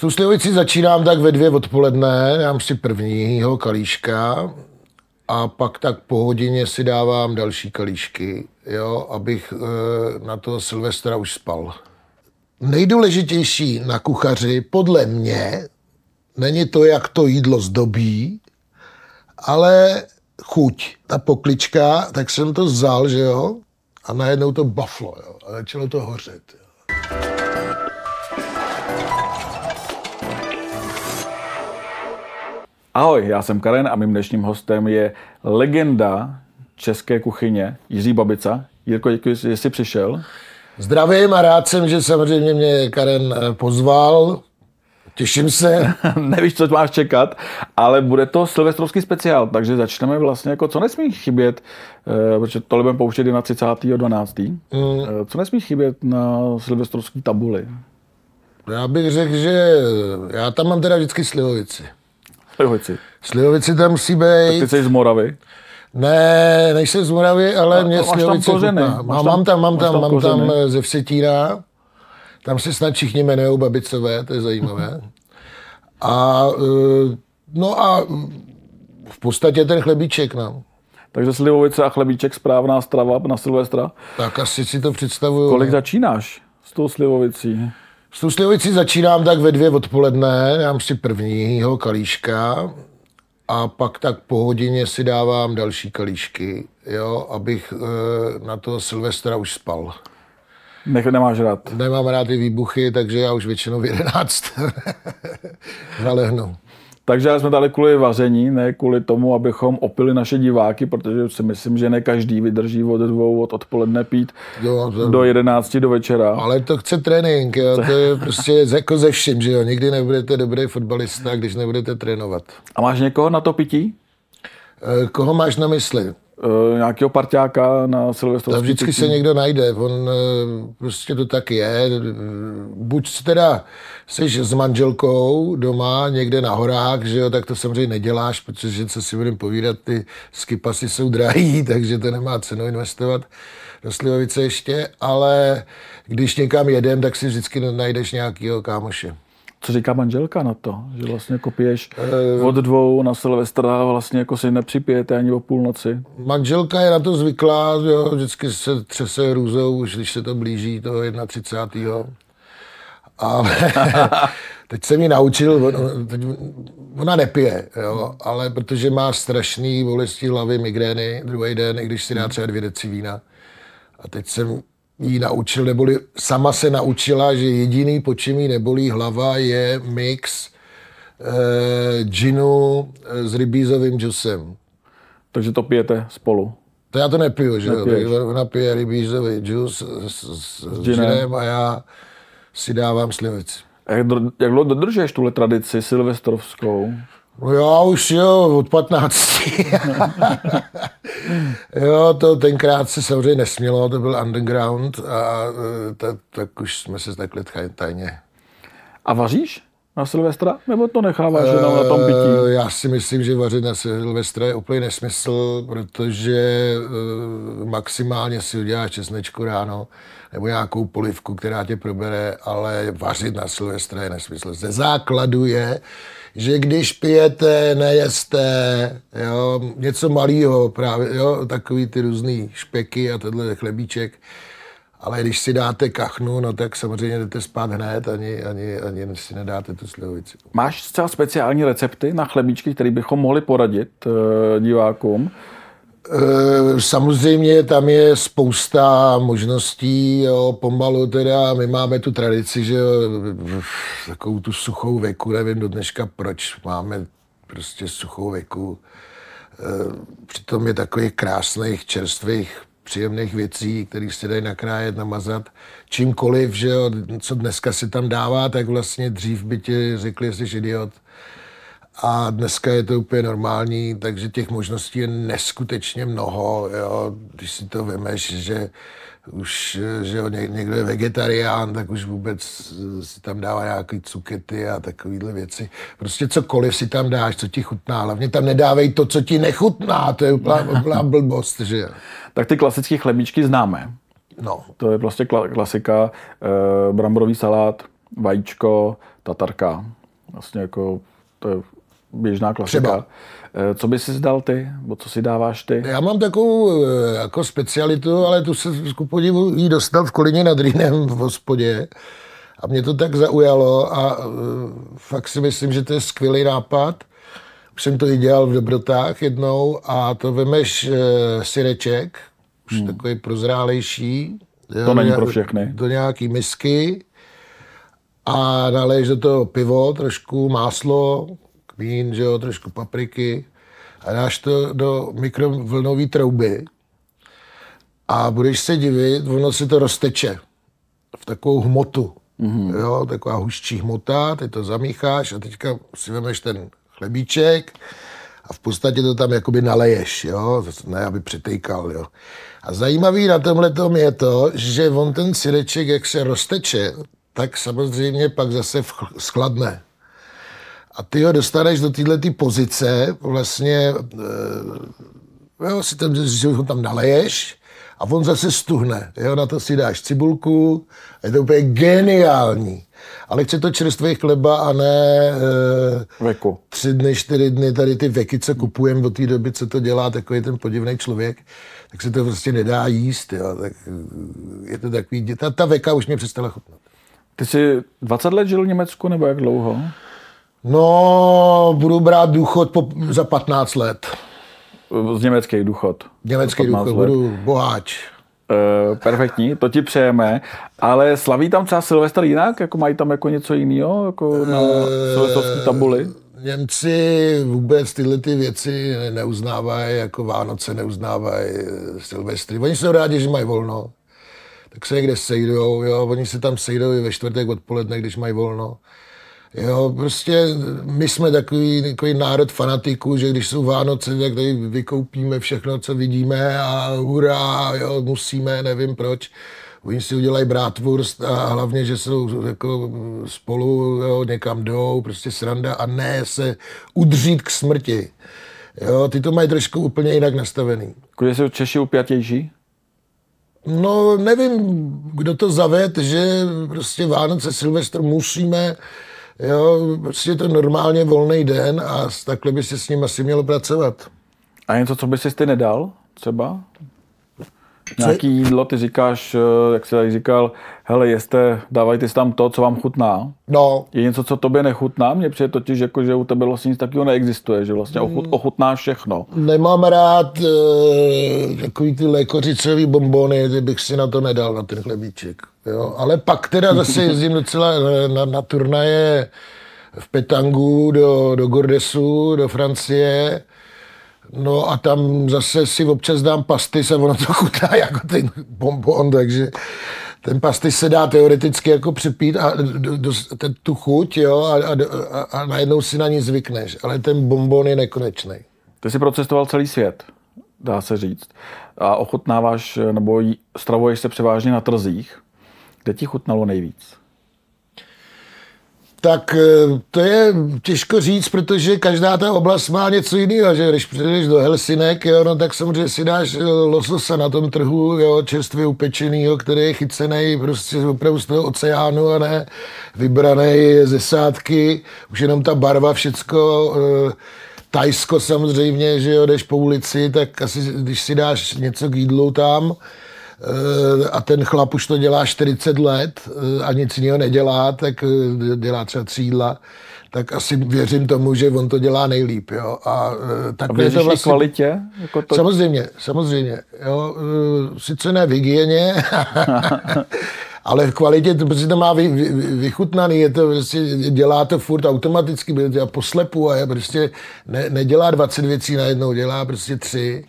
S tou slivovicí začínám tak ve dvě odpoledne, dám si prvního kalíška a pak tak po hodině si dávám další kalíšky, jo, abych e, na toho Silvestra už spal. Nejdůležitější na kuchaři, podle mě, není to, jak to jídlo zdobí, ale chuť. Ta poklička, tak jsem to vzal, že jo, a najednou to baflo, jo, a začalo to hořet. Ahoj, já jsem Karen a mým dnešním hostem je legenda české kuchyně Jiří Babica. Jirko, děkuji, že jsi přišel. Zdravím a rád jsem, že samozřejmě mě Karen eh, pozval. Těším se. Nevíš, co máš čekat, ale bude to silvestrovský speciál, takže začneme vlastně jako, co nesmí chybět, eh, protože to budeme pouštět na 30.12. Mm. Eh, co nesmí chybět na silvestrovský tabuli? Já bych řekl, že já tam mám teda vždycky slivovici. Slivovici. Slivovici tam musí být. Ty jsi z Moravy? Ne, nejsem z Moravy, ale mě slivovice kořeny. Mám, mám tam, mám tam, mám tam eh, ze Vsetína. Tam se snad všichni jmenují Babicové, to je zajímavé. A eh, no a v podstatě ten chlebíček, no. Takže slivovice a chlebíček, správná strava na Silvestra. Tak asi si to představuju. Kolik začínáš s tou slivovicí? S tou slivovicí začínám tak ve dvě odpoledne, dám si prvního kalíška a pak tak po hodině si dávám další kalíšky, jo, abych e, na toho Silvestra už spal. Nech, nemáš rád? Nemám rád ty výbuchy, takže já už většinou v 11 zalehnu. Takže jsme tady kvůli vaření, ne kvůli tomu, abychom opili naše diváky, protože si myslím, že ne každý vydrží od dvou od odpoledne pít jo, to, do jedenácti do večera. Ale to chce trénink, jo. to je prostě jako ze vším, že jo. Nikdy nebudete dobrý fotbalista, když nebudete trénovat. A máš někoho na to pití? Eh, koho máš na mysli? Uh, nějakého parťáka na Silvestrovský Vždycky pití? se někdo najde, on uh, prostě to tak je. Buď teda jsi s manželkou doma někde na horách, že jo, tak to samozřejmě neděláš, protože co si budeme povídat, ty skipasy jsou drahý, takže to nemá cenu investovat do Slivovice ještě, ale když někam jedem, tak si vždycky najdeš nějakého kámoše. Co říká manželka na to, že vlastně jako piješ uh, od dvou na Silvestra vlastně jako si nepřipijete ani o půlnoci? Manželka je na to zvyklá, jo, vždycky se třese růzou, už když se to blíží toho 31 ale teď jsem ji naučil, teď, ona nepije, jo, ale protože má strašný bolesti hlavy, migrény druhý den, i když si dá třeba dvě deci vína. A teď jsem jí naučil, neboli sama se naučila, že jediný, po čem jí nebolí hlava, je mix eh, ginu eh, s rybízovým džusem. Takže to pijete spolu? To já to nepiju, že jo. Ona pije rybízový džus s, s, s ginem a já si dávám slivici. A jak, jak dlouho dodržuješ tuhle tradici silvestrovskou? No já už jo, od 15. jo, to tenkrát se samozřejmě nesmělo, to byl underground a tak, tak už jsme se takhle tajně. A vaříš na Silvestra? Nebo to necháváš uh, jenom na tom pití? Eh, já si myslím, že vařit na Silvestra je úplně nesmysl, protože uh, maximálně si uděláš česnečku ráno nebo nějakou polivku, která tě probere, ale vařit na Silvestra je nesmysl. Ze základu je, že když pijete, nejeste, jo, něco malého, právě, jo, takový ty různý špeky a tenhle chlebíček, ale když si dáte kachnu, no tak samozřejmě jdete spát hned, ani, ani, ani si nedáte tu slivovici. Máš zcela speciální recepty na chlebíčky, které bychom mohli poradit uh, divákům? Eh, samozřejmě tam je spousta možností, jo, pomalu teda, my máme tu tradici, že takovou tu suchou veku, nevím do dneška proč máme prostě suchou veku. Eh, přitom je takových krásných, čerstvých, příjemných věcí, které se dají nakrájet, namazat. Čímkoliv, že jo, co dneska se tam dává, tak vlastně dřív by ti řekli, že jsi idiot. A dneska je to úplně normální, takže těch možností je neskutečně mnoho. Jo. Když si to vemeš, že už že jo, někdo je vegetarián, tak už vůbec si tam dává nějaké cukety a takovéhle věci. Prostě cokoliv si tam dáš, co ti chutná. Hlavně tam nedávej to, co ti nechutná. To je úplná, blbost, že jo. Tak ty klasické chlebíčky známe. No. To je prostě klasika, e, bramborový salát, vajíčko, tatarka. Vlastně jako to je běžná klasika. Třeba. Eh, co by si dal ty? Bo co si dáváš ty? Já mám takovou eh, jako specialitu, ale tu se ku podivu jí dostal v Kolině nad Rýnem v hospodě. A mě to tak zaujalo a uh, fakt si myslím, že to je skvělý nápad. Už jsem to i dělal v Dobrotách jednou a to vemeš syreček, už hmm. takový prozrálejší. To není pro všechny. Do nějaký misky a naleješ do toho pivo, trošku máslo, kmín, že jo, trošku papriky a dáš to do mikrovlnové trouby a budeš se divit, ono se to rozteče v takovou hmotu. Mm-hmm. Jo, taková huščí hmota, ty to zamícháš a teďka si vemeš ten chlebíček a v podstatě to tam jakoby naleješ, jo, ne, aby přetejkal, jo. A zajímavý na tomhle tom je to, že on ten syreček, jak se rozteče, tak samozřejmě pak zase schladne. A ty ho dostaneš do této pozice, vlastně, e, jo, si tam, že ho tam naleješ a on zase stuhne. Jo, na to si dáš cibulku, je to úplně geniální. Ale chce to čerstvý chleba a ne e, Veku. tři dny, čtyři dny, tady ty veky, co kupujeme od té doby, co to dělá takový ten podivný člověk, tak se to prostě nedá jíst. Jo. Tak je to takový, ta, ta veka už mě přestala chutnat. Ty jsi 20 let žil v Německu, nebo jak dlouho? No, budu brát důchod po, za 15 let. Z německý důchod. Německý důchod, let. budu boháč. Uh, perfektní, to ti přejeme. Ale slaví tam třeba Silvestr jinak? Jako mají tam jako něco jiného? Jako na uh, silvestrovské tabuli? Němci vůbec tyhle ty věci neuznávají, jako Vánoce neuznávají Silvestry. Oni jsou rádi, že mají volno. Tak se někde sejdou, jo. Oni se tam sejdou i ve čtvrtek odpoledne, když mají volno. Jo, prostě my jsme takový, takový národ fanatiků, že když jsou Vánoce, tak tady vykoupíme všechno, co vidíme a hurá, jo, musíme, nevím proč. Oni si udělají bratwurst a hlavně, že jsou jako spolu, jo, někam jdou, prostě sranda a ne se udřít k smrti. Jo, ty to mají trošku úplně jinak nastavený. Kudy jsou Češi upjatější? No, nevím, kdo to zaved, že prostě Vánoce, Silvestr musíme Jo, prostě je to normálně volný den a takhle by se s ním asi mělo pracovat. A něco, co by si ty nedal třeba? Nějaký jídlo, ty říkáš, eh, jak jsi tady říkal, hele, jeste, dávajte si tam to, co vám chutná. No. Je něco, co tobě nechutná? Mně přijde totiž, jako, že u tebe vlastně nic takového neexistuje, že vlastně ochut, mm. ochutnáš všechno. Nemám rád e, takový ty lékořicový bombony, ty bych si na to nedal, na ten chlebíček. Jo? Ale pak teda zase jezdím docela na, na turnaje v Petangu do, do Gordesu, do Francie, No a tam zase si občas dám pasty, se ono to chutná jako ten bonbon, takže ten pasty se dá teoreticky jako přepít a do, do, ten, tu chuť, jo, a, a, a, a najednou si na ní zvykneš, ale ten bonbon je nekonečný. Ty jsi procestoval celý svět, dá se říct. A ochutnáváš, nebo stravuješ se převážně na trzích. Kde ti chutnalo nejvíc? Tak eh, to je těžko říct, protože každá ta oblast má něco jiného, že když přijdeš do Helsinek, jo, no, tak samozřejmě si dáš eh, lososa na tom trhu, jo, čerstvě upečenýho, který je chycený prostě opravdu z toho oceánu a ne vybraný ze sádky, už jenom ta barva, všecko, e, Tajsko samozřejmě, že jo, jdeš po ulici, tak asi když si dáš něco k jídlu tam, Eh, a ten chlap už to dělá 40 let eh, a nic jiného nedělá, tak eh, dělá třeba třídla, tak asi věřím tomu, že on to dělá nejlíp. Jo. A, tak a je to vlastně... kvalitě? Jako to... Samozřejmě, samozřejmě. Jo. Sice ne v hygieně, ale v kvalitě to prostě to má vy, vy, vychutnaný, je to prostě, dělá to furt automaticky, dělá poslepu a je prostě ne, nedělá 20 věcí najednou, dělá prostě tři.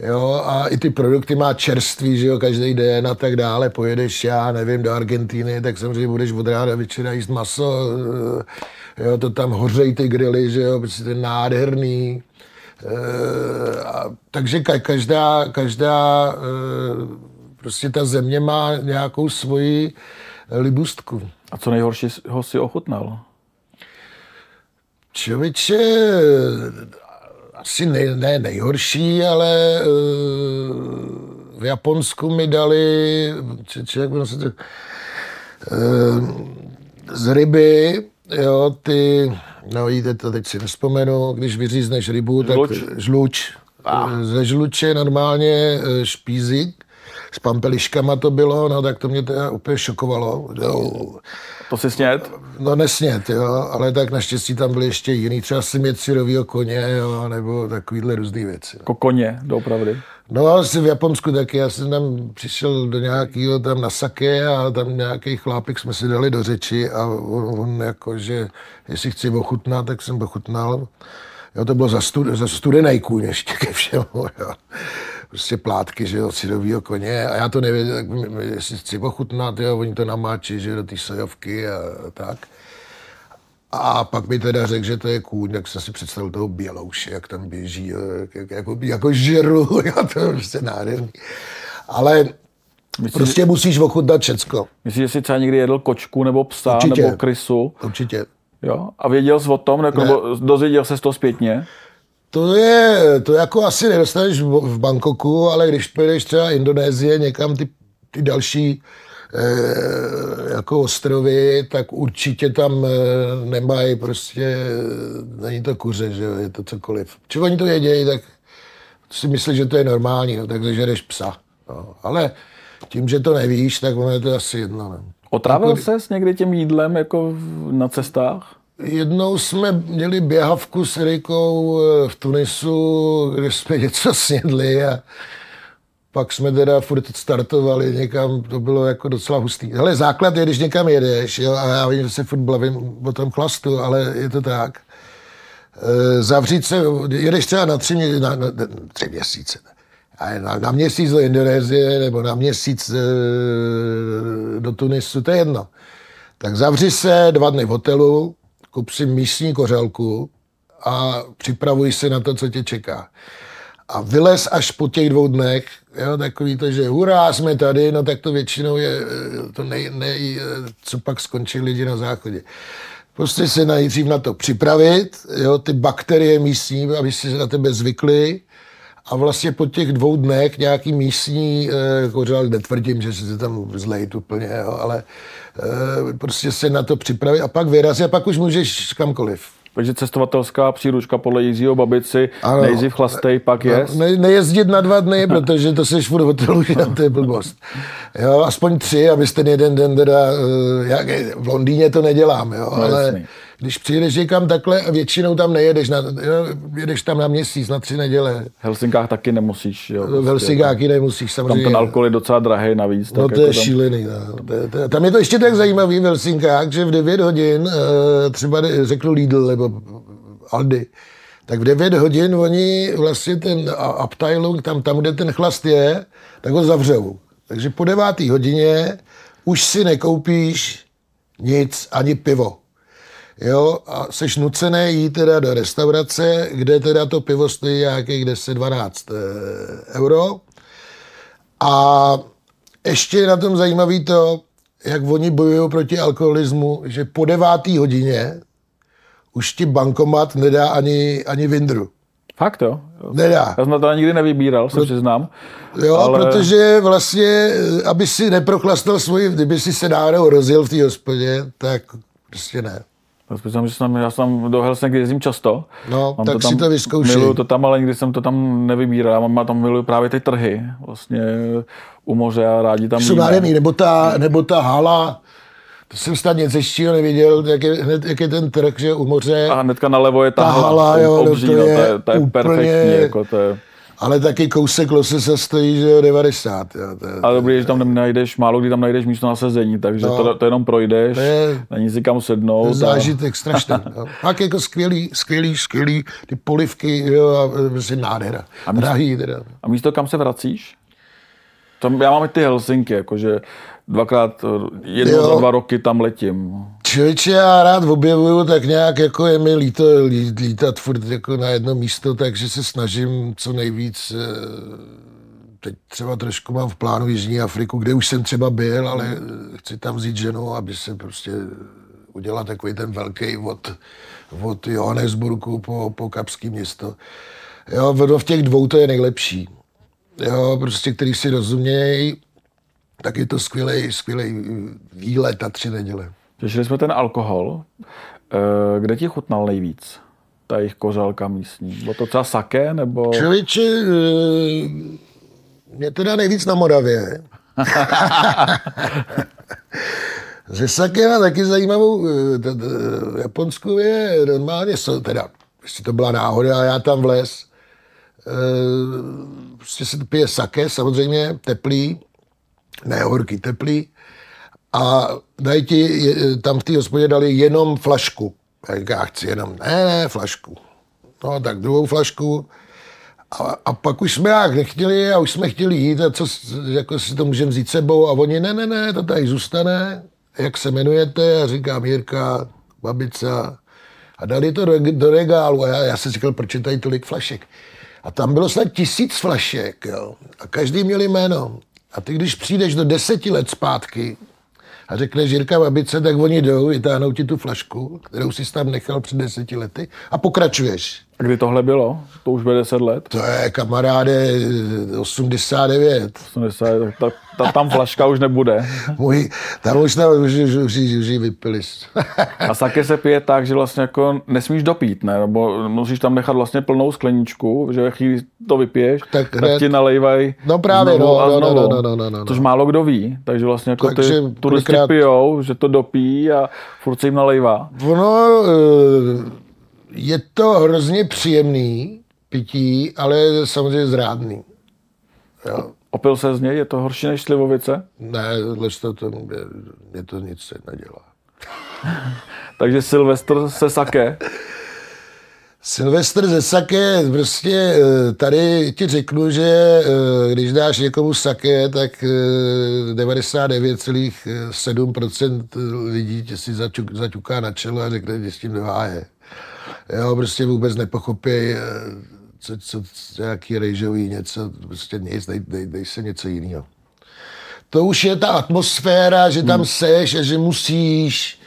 Jo, a i ty produkty má čerství, že jo, každý den a tak dále. Pojedeš, já nevím, do Argentíny, tak samozřejmě budeš od ráda večera jíst maso, eh, jo, to tam hořejí ty grily, že jo, prostě to je nádherný. E, a, takže každá, každá e, prostě ta země má nějakou svoji libustku. A co nejhoršího si ochutnal? Člověče, asi ne, ne nejhorší, ale uh, v Japonsku mi dali, či, či jak se to, uh, z ryby, jo, ty, no víte to, teď si nespomenu, když vyřízneš rybu, Žluč. tak žluč. Ah. Ze žluče normálně eh, špízik, s pampeliškama to bylo, no tak to mě teda úplně šokovalo. Jo. To si snět? No nesnět, jo, ale tak naštěstí tam byly ještě jiný, třeba smět syrovýho koně, jo, nebo takovýhle různý věci. Jako koně, doopravdy. No asi v Japonsku taky, já jsem tam přišel do nějakého tam na sake a tam nějaký chlápek jsme si dali do řeči a on, on jako, že jestli chci ochutnat, tak jsem ochutnal. Jo, to bylo za, stud, za studený kůň ještě ke všemu, jo. Prostě plátky, že jo, syrovýho koně a já to nevěděl, tak, jestli chci ochutnat, jo, oni to namáčí, že jo, do té sojovky a, tak. A pak mi teda řekl, že to je kůň, tak jsem si představil toho bělouše, jak tam běží, jak, jak, jako, jako žeru, jo, to je prostě nádherný. Ale Myslíš, prostě musíš ochutnat všecko, myslíš, že jsi třeba někdy jedl kočku nebo psa Určitě. nebo krysu? určitě. Jo? A věděl jsi o tom, nebo nebo dozvěděl se z toho zpětně? To je, to jako asi nedostaneš v Bangkoku, ale když pojedeš třeba Indonésie, někam ty, ty další eh, jako ostrovy, tak určitě tam eh, nemají prostě, není to kuře, že je to cokoliv. Či oni to vědějí, tak si myslí, že to je normální, no, tak zažereš psa. No. Ale tím, že to nevíš, tak ono je to asi jedno. No. Otrávil ses někdy tím jídlem jako na cestách? Jednou jsme měli běhavku s Erikou eh, v Tunisu, kde jsme něco snědli a pak jsme teda furt startovali někam, to bylo jako docela hustý. Hele, základ je, když někam jedeš, jo, a já vím, že se furt bavím o tom chlastu, ale je to tak. E, zavřít se, jedeš třeba na tři, mě, na, na tři měsíce, a na, na měsíc do Indonésie nebo na měsíc e, do Tunisu, to je jedno. Tak zavři se dva dny v hotelu, kup si místní kořelku a připravuj se na to, co tě čeká. A vylez až po těch dvou dnech, jo, takový to, že hurá, jsme tady, no tak to většinou je eh, to nej, nej, eh, co pak skončí lidi na záchodě. Prostě se nejdřív na to připravit, jo, ty bakterie místní, aby si na tebe zvykly a vlastně po těch dvou dnech nějaký místní eh, kořál, netvrdím, že se tam zlejt úplně, jo, ale eh, prostě se na to připravit a pak vyrazit a pak už můžeš kamkoliv. Takže cestovatelská příručka podle Jiřího Babici, Ano. nejdřív chlastej, pak je. No, ne, nejezdit na dva dny, protože to seš furt v hotelu, že to je blbost. Jo, aspoň tři, abyste jeden den teda, eh, jak, v Londýně to nedělám, jo, No, ale jasný. Když přijedeš někam takhle a většinou tam nejedeš, na, jedeš tam na měsíc, na tři neděle. V Helsinkách taky nemusíš. Jo, V prostě. Helsingáky nemusíš Tam samozřejmě. ten alkohol je docela drahý navíc. No tak to je jako tam, šílený. No. Je, je, tam je to ještě tak zajímavý v Helsinkách, že v 9 hodin, eh, třeba řeknu Lidl nebo Aldi, tak v 9 hodin oni vlastně ten Abteilung, tam, tam, kde ten chlast je, tak ho zavřou. Takže po 9 hodině už si nekoupíš nic, ani pivo. Jo, a seš nucený jít teda do restaurace, kde teda to pivo stojí nějakých 10-12 eh, euro. A ještě je na tom zajímavý to, jak oni bojují proti alkoholismu, že po devátý hodině už ti bankomat nedá ani, ani vindru. Fakt jo. Nedá. Já jsem to nikdy nevybíral, se přiznám. Jo, Ale- ale... protože vlastně, eh, aby si neprochlastal svoji, kdyby si se náhodou rozjel v té hospodě, tak prostě ne. Přiznám, že jsem, já jsem do Helsinki jezdím často. No, tak si to vyzkoušej. Miluju to tam, ale nikdy jsem to tam nevybíral. Já mám tam miluju právě ty trhy. Vlastně u moře a rádi tam Jsou nádherný, nebo ta, nebo ta hala, to jsem snad nic ještě neviděl, jak je, hned, jak je ten trh, že u moře. A hnedka nalevo je ta, Ta hala, jo, no obří, to no, to je je, to je úplně- perfektní. Jako to je. Ale taky kousek losese stojí, že jo, 90. Jo, to je, Ale dobrý, že tam najdeš, málo kdy tam najdeš místo na sezení, takže No. to, to jenom projdeš, To je- není si kam to je sednout. a- zážitek strašný. Jo. Pak jako skvělý, skvělý, skvělý, ty polivky, jo, a prostě nádhera. Drahý teda. A místo, kam se vracíš? Tam, já mám i ty Helsinky, jakože dvakrát, jednou Jo. za dva roky tam letím. Člověče, já rád objevuju, tak nějak jako je mi líto lí- lítat furt jako na jedno místo, takže se snažím co nejvíc eh, teď třeba trošku mám v plánu Jižní Afriku, kde už jsem třeba byl, ale eh, chci tam vzít ženu, aby se prostě udělat takový ten velký od, od Johannesburgu po, po Kapský město. Jo, v těch dvou to je nejlepší. Jo, prostě, který si rozumějí, tak je to skvělý, skvělý výlet na tři neděle. Řešili jsme ten alkohol. Eh, kde ti chutnal nejvíc? Ta jejich kořalka místní. Bylo to třeba saké, nebo... Člověče, eh, mě teda nejvíc na Moravě. Ze saké má taky zajímavou, eh, v Japonsku je normálně, teda, jestli to byla náhoda, a já tam vles, prostě se pije sake, samozřejmě teplý, ne horký, teplý, a dají ti, tam v té hospodě dali jenom flašku. Já chci jenom, ne, ne, flašku. No tak druhou flašku. A, a pak už jsme jak nechtěli a už jsme chtěli jít a co, jako si to můžeme vzít sebou a oni, ne, ne, ne, to tady zůstane. Jak se jmenujete? A říkám Jirka, babica. A dali to do, do regálu a já, já jsem říkal, proč je tady tolik flašek. A tam bylo snad tisíc flašek, jo. A každý měl jméno. A ty, když přijdeš do deseti let zpátky, a řekne Jirka babice, tak oni jdou, vytáhnou ti tu flašku, kterou si tam nechal před deseti lety a pokračuješ. A kdy tohle bylo? To už bude 10 let? To je kamaráde 89. 89 ta, ta, tam flaška už nebude. Můj, tam už, tam, už, už, už, už ji vypili. A sake se pije tak, že vlastně jako nesmíš dopít, ne? Nebo musíš tam nechat vlastně plnou skleničku, že chvíli to vypiješ, tak, tak ti nalejvají no právě, znovu no, a no, znovu. no, no, no, no, no. Což málo kdo ví, takže vlastně jako Takže ty turisti pijou, že to dopí a furt se jim nalejvá. Ono eh, je to hrozně příjemný pití, ale samozřejmě zrádný. Jo. Opil se z něj, je to horší než slivovice, Ne, to, to, mě to nic se nedělá. takže Silvestr se sake. Silvestr ze sake, prostě eh, tady ti řeknu, že eh, když dáš někomu sake, tak eh, 99,7% lidí tě si začuk, zaťuká na čelo a řekne, že s tím neváje. Jo, prostě vůbec nepochopí, eh, co, co, nějaký rejžový něco, prostě nic, dej, dej, dej se něco jiného. To už je ta atmosféra, že tam seš a že musíš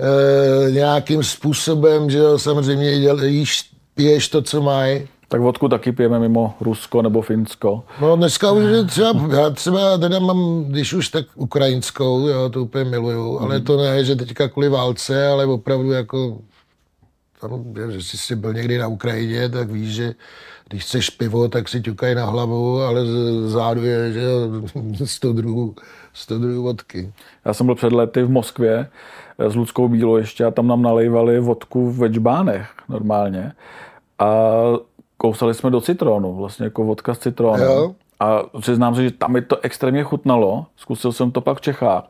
e, nějakým způsobem, že jo, samozřejmě děl, jíš, piješ to, co mají. Tak vodku taky pijeme mimo Rusko nebo Finsko. No dneska už je třeba, já třeba teda mám, když už tak ukrajinskou, jo, to úplně miluju, ale to ne, že teďka kvůli válce, ale opravdu jako, tam, že jsi si byl někdy na Ukrajině, tak víš, že když chceš pivo, tak si ťukají na hlavu, ale zádu je, že jo, 100 druhů, 100 druhů vodky. Já jsem byl před lety v Moskvě eh, s Ludskou Bílou ještě a tam nám nalejvali vodku ve džbánech normálně. A kousali jsme do citronu, vlastně jako vodka s citronem. Jo. A přiznám se, že tam mi to extrémně chutnalo. Zkusil jsem to pak v Čechách.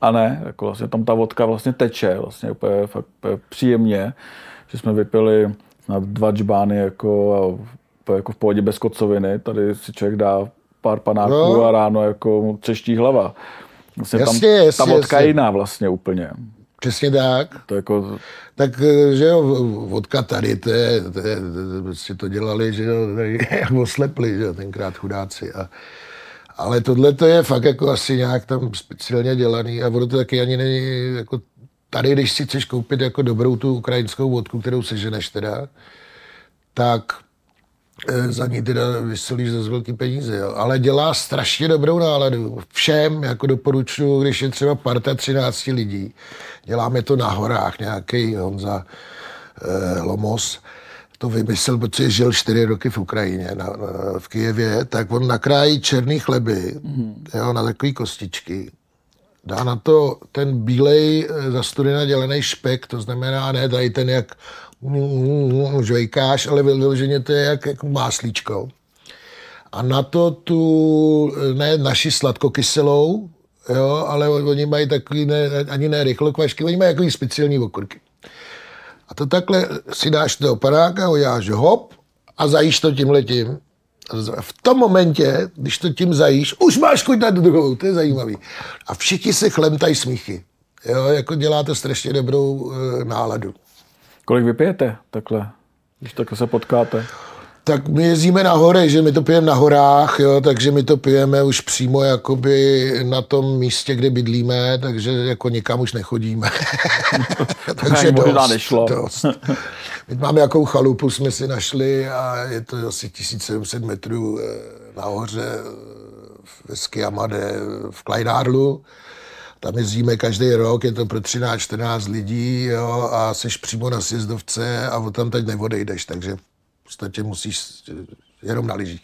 A ne, jako vlastně tam ta vodka vlastně teče, vlastně úplně, fakt, úplně příjemně, že jsme vypili snad dva džbány jako, jako v pohodě bez kocoviny. Tady si člověk dá pár panáků No. a ráno jako mu třeští hlava. Vlastně tam, Jasně, jasně, ta vodka jasně. jiná vlastně úplně. Přesně tak. To jako, Tak, že jo, vodka tady, to je, to je, prostě to dělali, že jo, jak oslepli, že jo, tenkrát chudáci. A, ale tohle to je fakt jako asi nějak tam speciálně dělaný a ono to taky ani není jako tady, když si chceš koupit jako dobrou tu ukrajinskou vodku, kterou seženeš teda, tak eh, za ní teda vysolíš za velký peníze, jo. ale dělá strašně dobrou náladu. Všem jako doporučuji, když je třeba parta 13 lidí, děláme to na horách, nějaký Honza eh, Lomos, to vymyslel, protože žil čtyři roky v Ukrajině, na, na, v Kijevě, tak on nakrájí černý chleby, jo, na takové kostičky, dá na to ten bílej eh, za studena dělený špek, to znamená ne tady ten jak žvejkáš, ale vyloženě to je jak, jak máslíčko. A na to tu, eh, ne naši sladkokyselou, jo, ale oni mají takový, ne, ani ne rychlokvašky, oni mají takový speciální okurky. A to takhle si dáš do panáka, uděláš hop a zajíš to tím letím. V tom momentě, když to tím zajíš, už máš chuť na druhou, to je zajímavý. A všichni se chlemtají smíchy. Jo, jako dělá to strašně dobrou e, náladu. kolik vypijete takhle, když takhle se potkáte? Tak my jezdíme na hory, že my to pijeme na horách, jo, takže my to pijeme už přímo jakoby na tom místě, kde bydlíme, takže jako nikam už nechodíme. ani možná nešlo. dost. My máme jakou chalupu, jsme si našli a je to asi 1700 metrů eh, nahoře eh, ve Skiamade v Kleinárlu. Tam jezdíme každý rok, je to pro 13-14 lidí jo, a jsi přímo na sjezdovce a tam teď neodejdeš, takže podstatě musíš jenom na lyžích.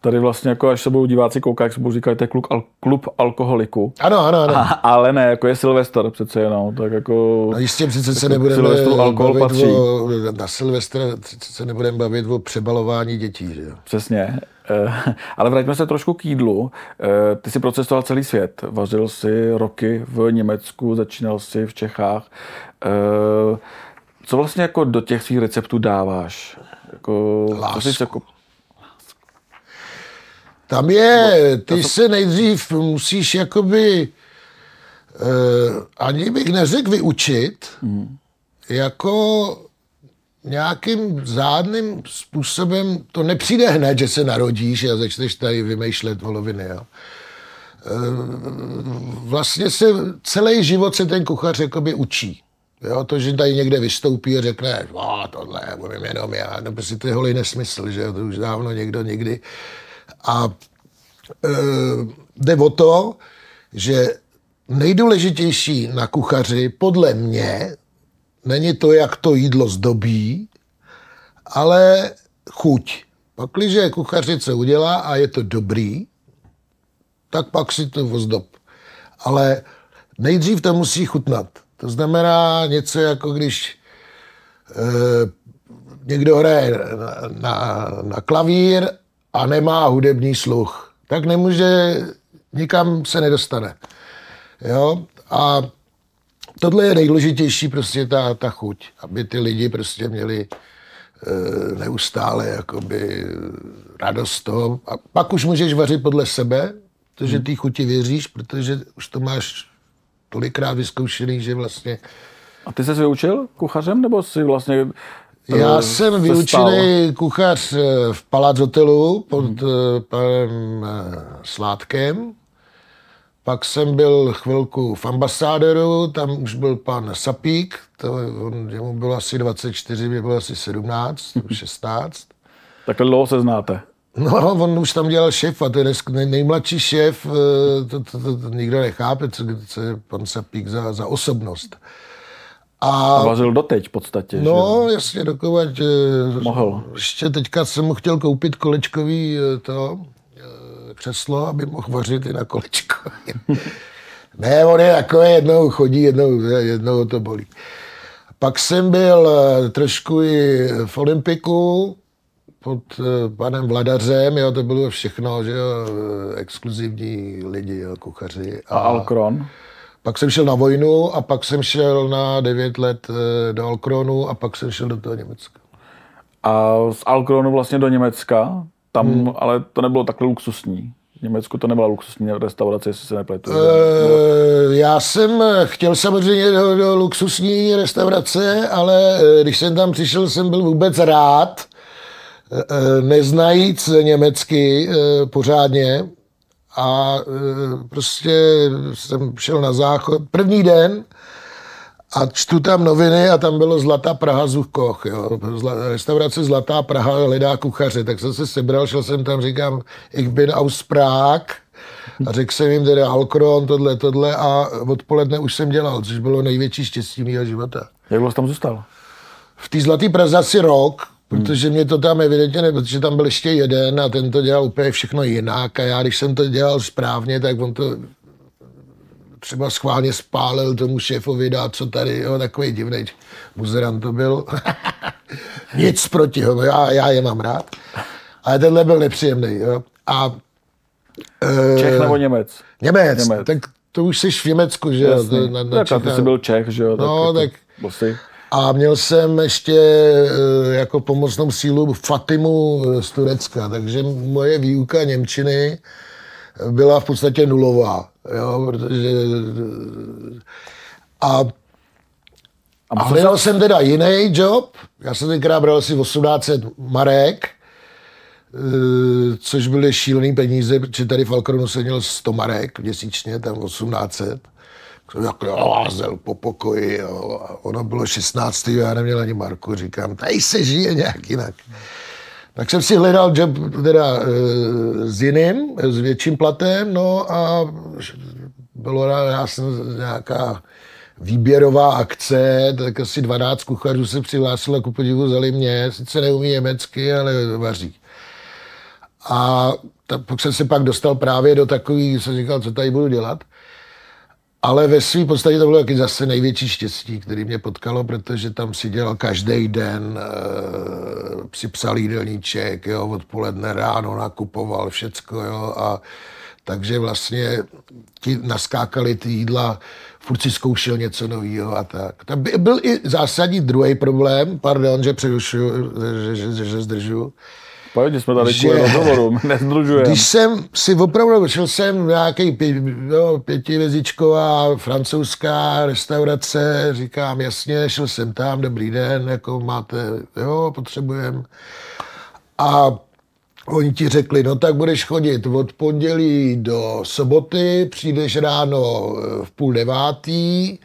Tady vlastně, jako až se budou diváci koukat, jak se budou říkat, to je klub, al, klub alkoholiku. Ano, ano, ano. A, ale ne, jako je Silvestr přece jenom, tak jako... No jistě přece se nebudeme alkohol bavit patří. o, na Silvestra se nebudeme bavit o přebalování dětí, že jo? Přesně. Eh, ale vraťme se trošku k jídlu. Eh, ty jsi procestoval celý svět. Vařil si roky v Německu, začínal si v Čechách. Eh, co vlastně jako do těch svých receptů dáváš? Jako, Lásku. Co jsi jako tam je, ty se nejdřív musíš jakoby, uh, ani bych neřekl vyučit, hmm. jako nějakým zádným způsobem, to nepřijde hned, že se narodíš a začneš tady vymýšlet voloviny. Jo. Eh, vlastně se celý život se ten kuchař jakoby učí. Jo, to, že tady někde vystoupí a řekne, a tohle, budem jenom já, no prostě to je holý nesmysl, že jo, to už dávno někdo někdy a e, jde o to, že nejdůležitější na kuchaři podle mě není to, jak to jídlo zdobí, ale chuť. Pak, když kuchař něco udělá a je to dobrý, tak pak si to ozdob. Ale nejdřív to musí chutnat. To znamená něco jako když e, někdo hraje na, na, na klavír a nemá hudební sluch, tak nemůže, nikam se nedostane. Jo? A tohle je nejdůležitější prostě ta, ta chuť, aby ty lidi prostě měli e, neustále jakoby radost toho. A pak už můžeš vařit podle sebe, protože ty chuti věříš, protože už to máš tolikrát vyzkoušený, že vlastně... A ty jsi se vyučil kuchařem, nebo jsi vlastně já jsem vyučený kuchař eh, v Palác hotelu pod hmm. panem eh, Sládkem. Pak jsem byl chvilku v ambasádoru, tam už byl pan Sapík, to, on, mu bylo asi 24, mě bylo asi 17, 16. Takhle dlouho se znáte? No, on už tam dělal šéf a to je nej, nejmladší šéf, to, to, to, to nikdo nechápe, co, co je pan Sapík za, za osobnost. A, a vařil doteď v podstatě. No, že? jasně, dokovat. Mohl. Ještě teďka jsem mu chtěl koupit kolečkový eh, to eh, křeslo, aby mohl vařit i na kolečko. ne, on je takový, jednou chodí, jednou, jednou to bolí. Pak jsem byl eh, trošku i v Olympiku pod panem Vladařem, jo, to bylo všechno, že jo, exkluzivní lidi, jo, kuchaři. A, a Alkron? Pak jsem šel na vojnu a pak jsem šel na 9 let eh, do Alkronu a pak jsem šel do toho Německa. A z Alkronu vlastně do Německa, tam hmm. ale to nebylo takhle luxusní. V Německu to nebyla luxusní restaurace, jestli se nepletu. E, já jsem chtěl samozřejmě do, do luxusní restaurace, ale eh, když jsem tam přišel, jsem byl vůbec rád, neznajíc německy pořádně, a prostě jsem šel na záchod první den a čtu tam noviny a tam bylo Zlatá Praha Zuchkoch, jo. restaurace Zlatá Praha hledá kuchaře, tak jsem se sebral, šel jsem tam, říkám, ich bin aus Prag, a řekl jsem jim teda Alkron, tohle, tohle a odpoledne už jsem dělal, což bylo největší štěstí mého života. Jak dlouho tam zůstal? V té Zlaté Praze asi rok, Protože mě to tam evidentně ne, protože tam byl ještě jeden a ten to dělal úplně všechno jinak a já, když jsem to dělal správně, tak on to třeba schválně spálil tomu šéfovi dát, co tady, jo, takový divný muzerant to byl. Nic proti ho, já, já je mám rád. Ale tenhle byl nepříjemný. Jo. A, e, Čech nebo Němec? Němec, Němec. tak to už jsi v Německu, že jo. Na, na tak, ty jsi byl Čech, že jo. No, tak, tak a měl jsem ještě eh, jako pomocnou sílu Fatimu eh, z Turecka, takže moje výuka Němčiny byla v podstatě nulová. Jo, protože, eh, a a hledal jsem teda jiný job. Já jsem tenkrát bral asi 1800 marek, což byly šílený peníze, protože tady v Alkronu jsem měl 100 marek měsíčně, tam 1800 jak lázel po pokoji. Jo. A ono bylo 16. já neměl ani Marku. Říkám, tady se žije nějak jinak. Tak jsem si hledal job teda e, s jiným, s větším platem, no a bylo já jsem nějaká výběrová akce, tak asi 12 kuchařů se přihlásilo ku podivu vzali mě, sice neumí německy, ale vaří. A tak jsem se pak dostal právě do takový, jsem říkal, co tady budu dělat. Ale ve své podstatě to bylo taky zase největší štěstí, který mě potkalo, protože tam si dělal každý den, e, si psal jídelníček, jo, odpoledne, ráno nakupoval všecko, jo, a takže vlastně ti naskákali ty jídla, furt si zkoušel něco nového a tak. Tam byl i zásadní druhý problém, pardon, že přerušuju, že, že, že, že zdržu, Pojď, jsme tady kvůli rozhovoru, nezdružujeme. Když jsem si opravdu, šel jsem nějaký pě, no, pětivězičková francouzská restaurace, říkám jasně, šel jsem tam, dobrý den, jako máte, jo, potřebujeme. A oni ti řekli, no tak budeš chodit od pondělí do soboty, přijdeš ráno v půl devátý,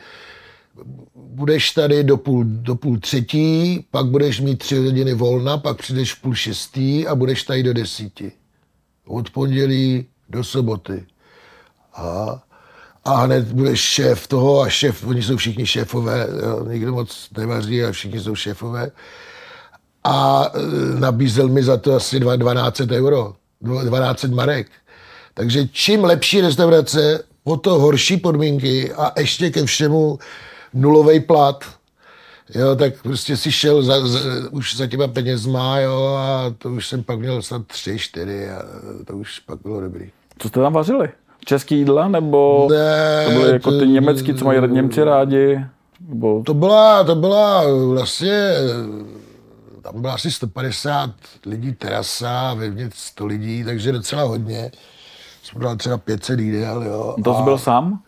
budeš tady do půl, do půl třetí, pak budeš mít tři hodiny volna, pak přijdeš v půl šestý a budeš tady do desíti. Od pondělí do soboty. A, a hned budeš šéf toho a šéf, oni jsou všichni šéfové, jo, nikdo moc nevaří a všichni jsou šéfové. A e, nabízel mi za to asi 12 euro, 12 marek. Takže čím lepší restaurace, o to horší podmínky a ještě ke všemu nulový plat, jo, tak prostě si šel za, za, už za těma penězma, jo, a to už jsem pak měl snad tři, čtyři a to už pak bylo dobrý. Co jste tam vařili? Český jídla, nebo ne, to byly jako ty německý, co mají Němci rádi? Nebo... To byla, to byla vlastně, tam bylo asi 150 lidí terasa, vevnitř 100 lidí, takže docela hodně jsem dal třeba 500 jídel, jo. To jsi byl sám?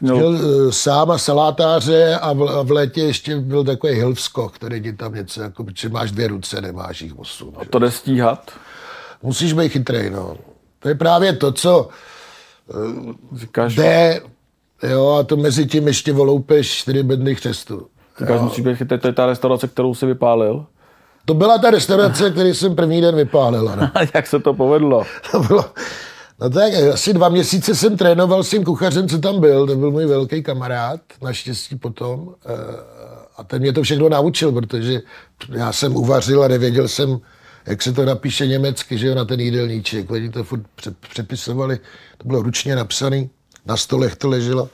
Měl... Byl uh, sám a salátáře a v, a v létě ještě byl takový hilvsko, který ti tam něco, jako, protože máš dvě ruce, nemáš jich osm. A to jde stíhat? Musíš být chytrý, no. To je právě to, co uh, Říkáš... jde, jo, a to mezi tím ještě voloupeš čtyři bedny chřestu. Říkáš, musíš být chytrý, to je ta restaurace, kterou si vypálil? To byla ta restaurace, který jsem první den vypálil. No. Jak se to povedlo? to bylo, No tak asi dva měsíce jsem trénoval s tím kuchařem, co tam byl. To byl můj velký kamarád, naštěstí potom. Eh, a ten mě to všechno naučil, protože já jsem uvařil a nevěděl jsem, jak se to napíše německy, že jo, na ten jídelníček. Oni to furt přepisovali, to bylo ručně napsané, na stolech to leželo.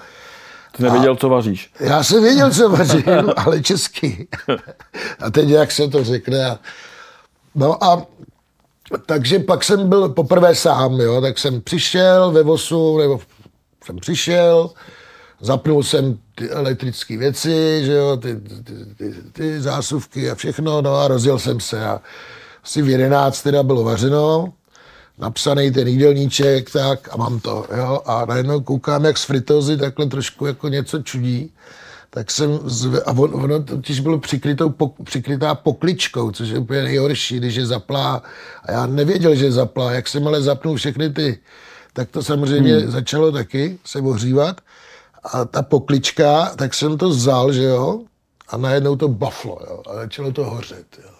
Ty nevěděl, a co vaříš. Já jsem věděl, co vařím, ale česky. A teď jak se to řekne. No a takže pak jsem byl poprvé sám, jo, tak jsem přišel ve vosu, nebo jsem přišel, zapnul jsem ty elektrické věci, že jo, ty, ty, ty, ty zásuvky a všechno, no a rozjel jsem se a asi v 11 teda bylo vařeno, napsaný ten jídelníček, tak a mám to, jo, a najednou koukám, jak z fritozy takhle trošku jako něco čudí, tak jsem, zve, a on, ono totiž bylo přikrytou, pok, přikrytá pokličkou, což je úplně nejhorší, když je zaplá. A já nevěděl, že je zaplá. Jak jsem ale zapnul všechny ty, tak to samozřejmě hmm. začalo taky se ohřívat. A ta poklička, tak jsem to vzal, že jo, a najednou to baflo, jo, a začalo to hořet, jo.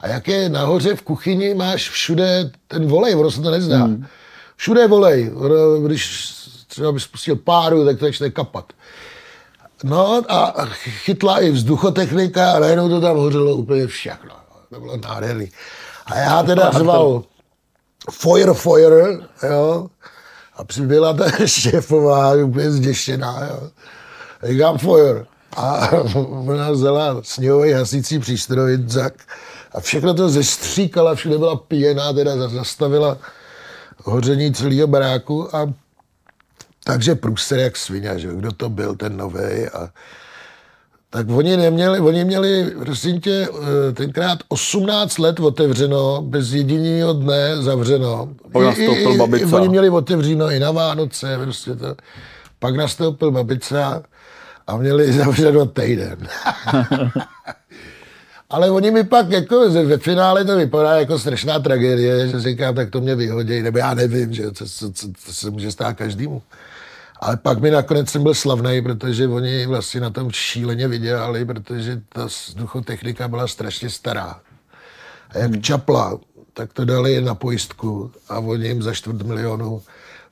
A jak je nahoře v kuchyni, máš všude ten volej, ono se to nezdá. Hmm. Všude je volej. Když třeba bys spustil páru, tak to začne kapat. No a chytla i vzduchotechnika a najednou to tam hořelo úplně všechno. To bylo nádherný. A já teda řval fire, fire, jo. A přibyla ta šéfová úplně zděšená, jo. Říkám fire. A ona vzala sněhový hasící přístroj, zak, a všechno to zestříkala, všude byla píjená, teda zastavila hoření celého baráku a takže průster jak svině, že kdo to byl, ten nový a tak oni neměli, oni měli, prosím tě, eh, tenkrát 18 let otevřeno, bez jediného dne zavřeno. I, i, babica. Oni měli otevřeno i na Vánoce, prostě to. Pak nastoupil babica a měli zavřeno týden. Ale oni mi pak, jako ve finále to vypadá jako strašná tragédie, že říkám, tak to mě vyhodí, nebo já nevím, že co, co, co, co se může stát každému. Ale pak mi nakonec jsem byl slavný, protože oni vlastně na tom šíleně vydělali, protože ta vzduchotechnika byla strašně stará. A jak hmm. čapla, tak to dali na pojistku a oni jim za čtvrt milionu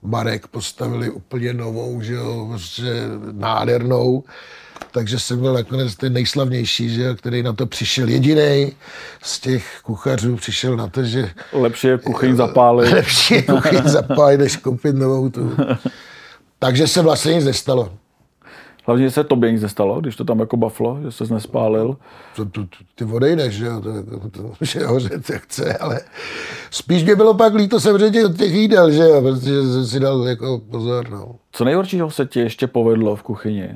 Marek postavili úplně novou, že jo, prostě nádhernou. Takže jsem byl nakonec ten nejslavnější, že jo, který na to přišel jediný z těch kuchařů, přišel na to, že... Lepší je kuchyň zapálit. Lepší je kuchyň zapálit, než koupit novou tu. Takže se vlastně nic nestalo. Hlavně se tobě nic nestalo, když to tam jako baflo, že se nespálil. To, to, to, ty odejdeš, že jo, to, to, to, že hořet jak chce, ale spíš mě bylo pak líto samozřejmě od těch jídel, že jo, protože jsem si dal jako pozor, no. Co nejhoršího se ti ještě povedlo v kuchyni?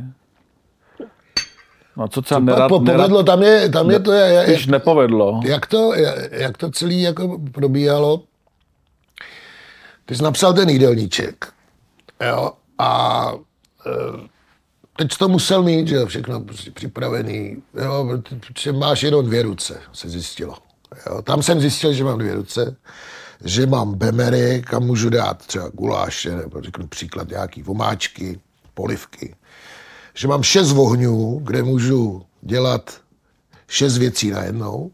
No co třeba Co nerad, po, povedlo, tam je, tam je to, když jak, nepovedlo. jak, to, jak to celý jako probíhalo. Ty jsi napsal ten jídelníček, jo, a e, teď to musel mít, že všechno prostě připravený, jo, protože máš jenom dvě ruce, se zjistilo. Jo. Tam jsem zjistil, že mám dvě ruce, že mám bemery, kam můžu dát třeba guláše, nebo řeknu příklad nějaký vomáčky, polivky. Že mám šest vohňů, kde můžu dělat šest věcí najednou.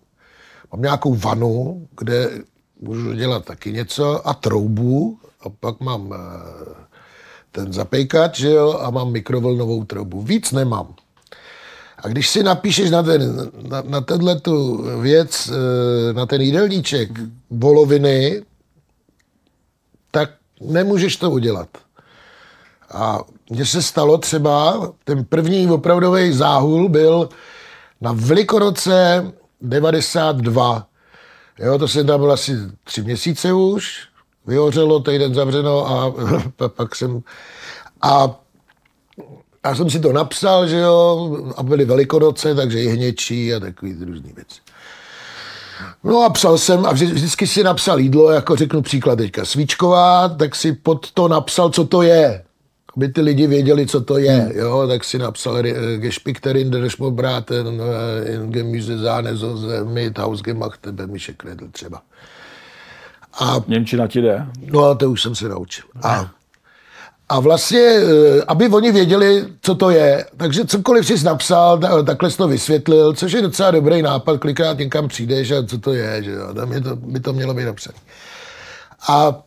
Mám nějakou vanu, kde můžu dělat taky něco a troubu a pak mám eh, ten zapejkač, že jo, a mám mikrovlnovou troubu. Víc nemám. A když si napíšeš na, ten, na, na tenhle tu věc, eh, na ten jídelníček voloviny, tak nemůžeš to udělat. A mně se stalo třeba, ten první opravdový záhul byl na Velikonoce 92. Jo, to jsem tam byl asi tři měsíce už, vyhořelo, týden zavřeno a pak jsem... A já jsem si to napsal, že jo, a byly velikonoce, takže i hněčí a takový různý věci. No a psal jsem, a vždy, vždycky si napsal jídlo, jako řeknu příklad teďka, svíčková, tak si pod to napsal, co to je. Aby ty lidi věděli, co to je, jo, tak si napsal Gespikterin, der Schmobraten, Gemüse, Sahne, Soße, mit Hausgemachte, Bemische Kredl třeba. A, Němčina ti jde? No a to už jsem se naučil. A, a vlastně, eh, aby oni věděli, co to je, takže cokoliv jsi napsal, takhle jsi to vysvětlil, což je docela dobrý nápad, kolikrát někam přijdeš a co to je, že jo, tam je to, by to mělo být napsané. A,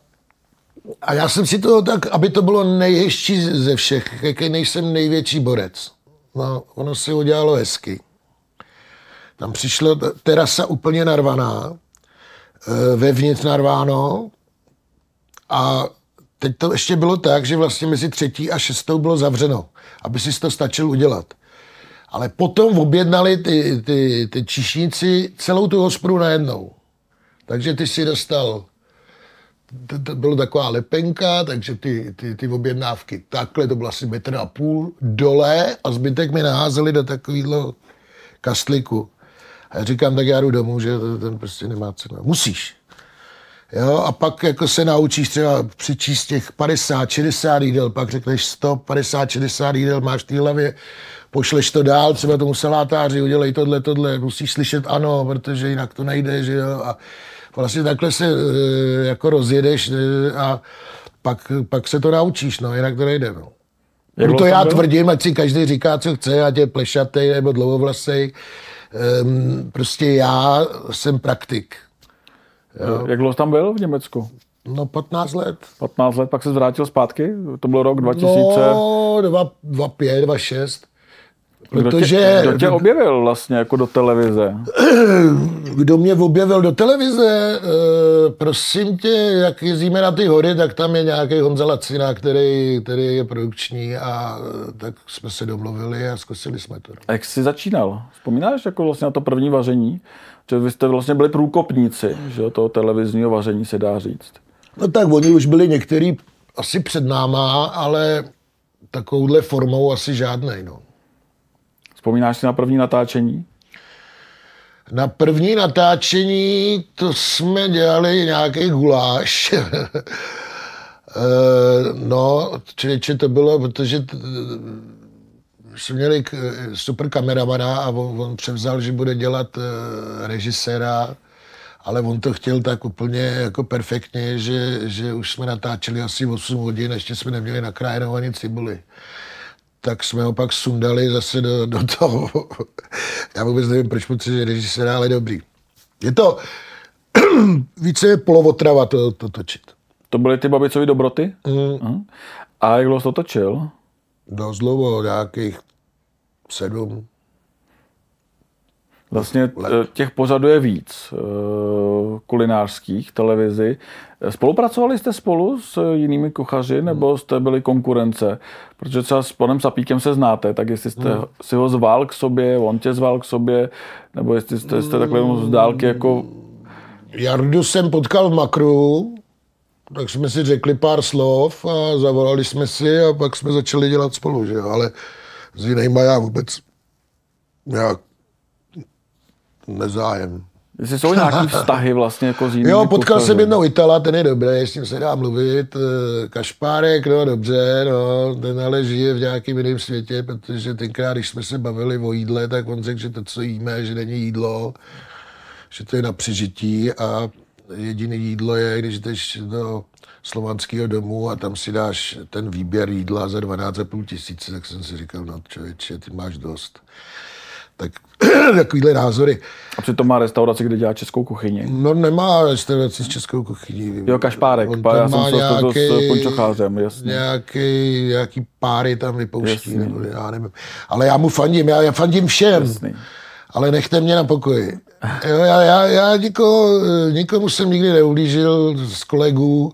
a já jsem si to tak, aby to bylo nejhezčí ze všech, jaký nejsem největší borec. No, ono se udělalo hezky. Tam přišla terasa úplně narvaná, vevnitř narváno a teď to ještě bylo tak, že vlastně mezi třetí a šestou bylo zavřeno, aby si to stačil udělat. Ale potom objednali ty, ty, ty čišníci celou tu hospodu najednou. Takže ty si dostal, to, to byla taková lepenka, takže ty, ty, ty objednávky takhle, to bylo asi metr a půl, dole a zbytek mi naházeli do takového kastliku. A já říkám, tak já jdu domů, že ten prostě nemá cenu. Musíš. Jo, a pak jako se naučíš třeba přičíst těch 50, 60 jídel, pak řekneš 100, 50, 60 jídel, máš v té hlavě, pošleš to dál, třeba tomu salátáři, udělej tohle, tohle, musíš slyšet ano, protože jinak to nejde, že jo, a vlastně takhle se e, jako rozjedeš e, a pak, pak se to naučíš, no, jinak to nejde, no. Jak to já bylo? tvrdím, ať si každý říká, co chce, ať je plešatý nebo dlouhovlasej, um, prostě já jsem praktik. Jo. Jak dlouho tam byl v Německu? No 15 let. 15 let, pak se zvrátil zpátky? To byl rok 2000? No, 2005, 2006. Protože... Kdo tě, kdo tě objevil vlastně jako do televize? Kdo mě objevil do televize? E, prosím tě, jak jezdíme na ty hory, tak tam je nějaký Honza Lacina, který, který je produkční a tak jsme se domluvili a zkusili jsme to. A jak jsi začínal? Vzpomínáš jako vlastně na to první vaření? Že vy jste vlastně byli průkopníci že, toho televizního vaření, se dá říct. No tak oni už byli některý asi před náma, ale takovouhle formou asi žádnej, no. Vzpomínáš si na první natáčení? Na první natáčení to jsme dělali nějaký guláš. Eh, no, člověče to bylo, protože jsme měli super kameramana a on, on převzal, že bude dělat eh, režiséra, ale on to chtěl tak úplně jako perfektně, že, že už jsme natáčeli asi 8 hodin, ještě jsme neměli nakrájenou ani cibuli tak jsme ho pak sundali zase do, do toho. Já vůbec nevím, proč protože režisér, ale dobrý. Je to více polovotrava to, to točit. To byly ty babicové dobroty? Mm. A jak dlouho to točil? Dost dlouho, nějakých sedm. Vlastně eh, těch pořadů je víc eh, kulinářských televizi. Spolupracovali jste spolu s jinými kuchaři, nebo jste byli konkurence? Protože třeba s panem Sapíkem se znáte, tak jestli jste Hmm. si ho zval k sobě, on tě zval k sobě, nebo jestli jste, jste takhle jenom z dálky jako... Jardu jsem potkal v Makru, tak jsme si řekli pár slov a zavolali jsme si a pak jsme začali dělat spolu, že jo, ale s jinýma já vůbec nějak nezájem. Jestli jsou nějaký vztahy vlastně jako s jinými Jo, potkal kuchaři. jsem jednou Itala, ten je dobrý, s tím se dá mluvit. eh, Kašpárek, no dobře, no, ten ale žije v nějakém jiném světě, protože tenkrát, když jsme se bavili o jídle, tak on řekl, že to, co jíme, že není jídlo, že to je na přežití a jediné jídlo je, když jdeš do slovanského domu a tam si dáš ten výběr jídla za 12,5 tisíce, tak jsem si říkal, no člověče, ty máš dost. Tak takovýhle názory. A přitom má restauraci, kde dělá českou kuchyni. No nemá restauraci s českou kuchyní. Jo, Kašpárek, On pa- já tam jsem to s nějaký- Pončochářem, jasně. Nějaký, nějaký páry tam vypouští, nebo já nevím. Ale já mu fandím, já, já fandím všem. Jasný. Ale nechte mě na pokoji. Jo, já, já, já nikoho, nikomu jsem nikdy neublížil z kolegů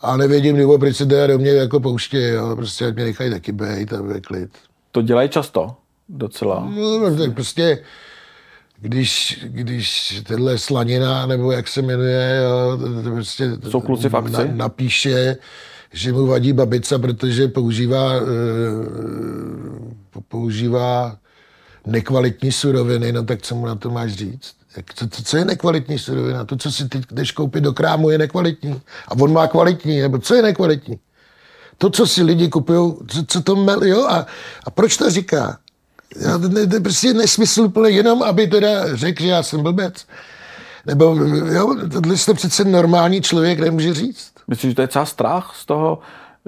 a nevědím důvod, proč se do mě jako pouštějí. Jo. Prostě ať mě nechají taky být a klid. To dělají často, docela. No, tak prostě, když, když tenhle slanina, nebo jak se jmenuje, jo, prostě Jsou kluci v akci? Na, napíše, že mu vadí babica, protože používá, e, používá nekvalitní suroviny, no tak co mu na to máš říct? Jak, co, co, co je nekvalitní surovina? To, co si teď jdeš koupit do krámu, je nekvalitní. A on má kvalitní, nebo co je nekvalitní? To, co si lidi kupují, co, co to mel, jo? A, a proč to říká? Já, ne, ne, prostě nesmysl úplně jenom, aby teda řekl, že já jsem blbec. Nebo, jo, tohle to přece normální člověk nemůže říct. Myslíš, že to je třeba strach z toho,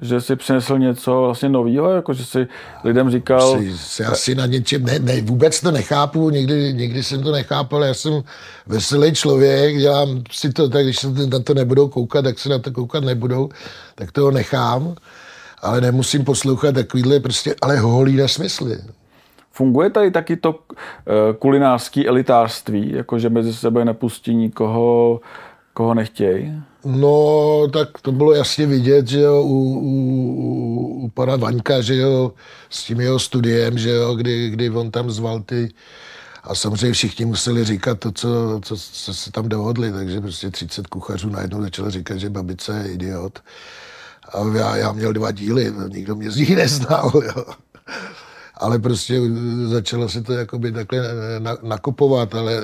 že si přinesl něco vlastně nového, jako že si lidem říkal, Si, si asi na něčem, ne, ne, vůbec to nechápu, nikdy, nikdy jsem to nechápal, já jsem veselý člověk, dělám si to tak, když se na to nebudou koukat, tak se na to koukat nebudou, tak toho nechám, ale nemusím poslouchat takovýhle prostě, ale holý nesmysly. Funguje tady taky to eh, kulinářský elitářství, jako že mezi sebe nepustí nikoho, koho nechtějí? No, tak to bylo jasně vidět, že jo, u, u, u pana Vaňka, že jo, s tím jeho studiem, že jo, kdy, kdy on tam zval ty a samozřejmě všichni museli říkat to, co, co, co se tam dohodli, takže prostě 30 kuchařů najednou začalo říkat, že babice je idiot. A já, já měl dva díly, nikdo mě z nich neznal, jo. Ale prostě začalo se to jakoby takhle na- nakupovat, ale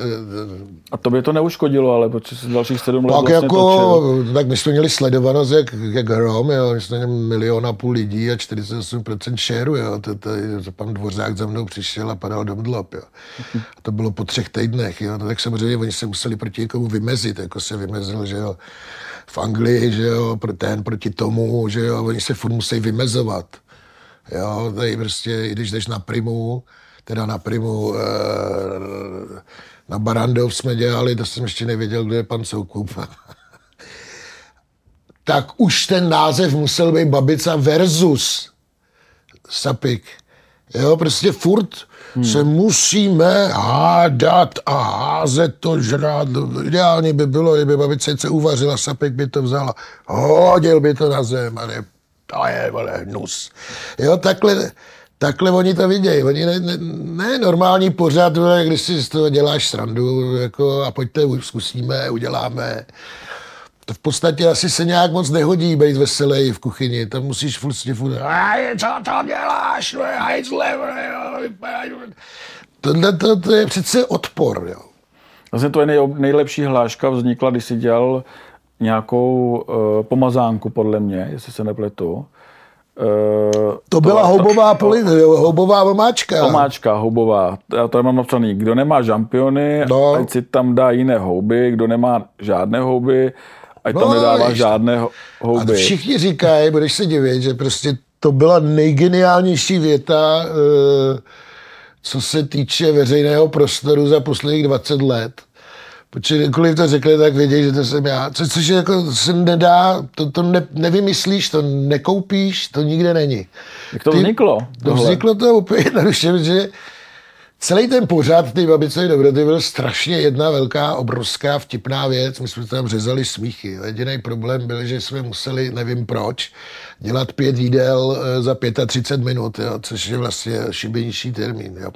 A tobě to neuškodilo, ale protože jsi dalších sedm let tak vlastně jako, točil. tak my jsme měli sledovanost jak, jak hrom, jo. My jsme měli milion a půl lidí a 48% shareu, jo. To, to, to, pan Dvořák za mnou přišel a padal do mdlop, jo. A to bylo po třech týdnech, jo. No, tak samozřejmě oni se museli proti někomu vymezit, jako se vymezil, že jo, v Anglii, že jo, ten proti tomu, že jo, oni se furt musí vymezovat. Jo, tady prostě, i když jdeš na Primu, teda na Primu, eh, na Barandov jsme dělali, to jsem ještě nevěděl, kdo je pan Soukup. tak už ten název musel být Babica versus Sapik. Jo, prostě furt hmm. se musíme hádat a házet to žrát. Ideálně by bylo, kdyby babice se uvařila, Sapik by to vzala, hodil by to na zem a ne, to je, vole, hnus. Jo, takhle, takhle oni to vidějí. Oni ne, ne, ne normální pořad, vole, když si z toho děláš srandu, jako, a pojďte, zkusíme, uděláme. To v podstatě asi se nějak moc nehodí být veselý v kuchyni. Tam musíš si furt, "Aj, co tam děláš, hajzle, Tohle to, to, je přece odpor, jo. Vlastně to je nej, nejlepší hláška vznikla, když si dělal nějakou uh, pomazánku, podle mě, jestli se nepletu. Uh, To byla houbová, poli, houbová omáčka. Omáčka houbová. Já tady mám napsaný, kdo nemá žampiony, No. ať si tam dá jiné houby, kdo nemá žádné houby, ať tam No, nedává víš. žádné ho- A houby. všichni říkají, budeš se divit, že prostě to byla nejgeniálnější věta, eh, co se týče veřejného prostoru za posledních 20 let. Protože kdykoliv to řekli, tak vědějí, že to jsem já. Co, což jako se nedá, to, to ne, nevymyslíš, to nekoupíš, to nikde není. Jak to vzniklo? To vzniklo to úplně jednoduše, že celý ten pořád ty babicové dobroty byl strašně jedna velká, obrovská, vtipná věc. My jsme tam řezali smíchy. Jediný problém byl, že jsme museli, nevím proč, dělat pět jídel eh, za 35 minut, jo, což je vlastně šibenější termín. Jo.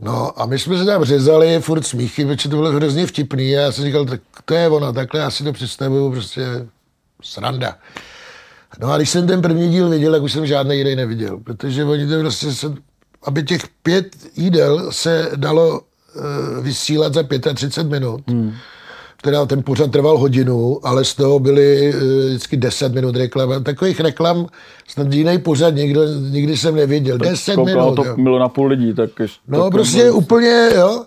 No a my jsme se tam řezali furt smíchy, protože to bylo hrozně vtipný já jsem říkal, tak to je ono, takhle já si to představuju prostě sranda. No a když jsem ten první díl viděl, tak už jsem žádný jiný neviděl, protože oni to prostě, se, aby těch pět jídel se dalo uh, vysílat za 35 minut, hmm teda ten pořad trval hodinu, ale z toho byly uh, vždycky 10 minut reklam. Takových reklam snad jiný pořad nikdo, nikdy jsem neviděl. Tak 10 minut. to jo. na půl lidí. Tak no tak prostě bylo... úplně, jo.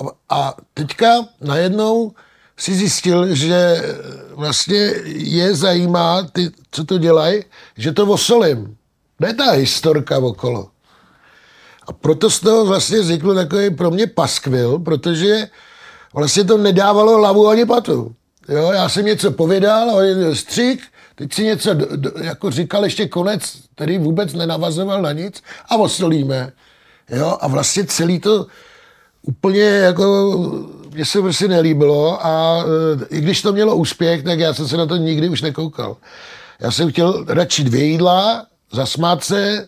A, a teďka najednou si zjistil, že vlastně je zajímá, ty, co to dělají, že to osolím. Ne ta historka okolo. A proto z toho vlastně vznikl takový pro mě paskvil, protože vlastně to nedávalo hlavu ani patu. Jo, já jsem něco povědal, on střík, teď si něco do, do, jako říkal ještě konec, který vůbec nenavazoval na nic a osolíme. Jo, a vlastně celý to úplně jako, mně se prostě nelíbilo a e, i když to mělo úspěch, tak já jsem se na to nikdy už nekoukal. Já jsem chtěl radši dvě jídla, zasmát se,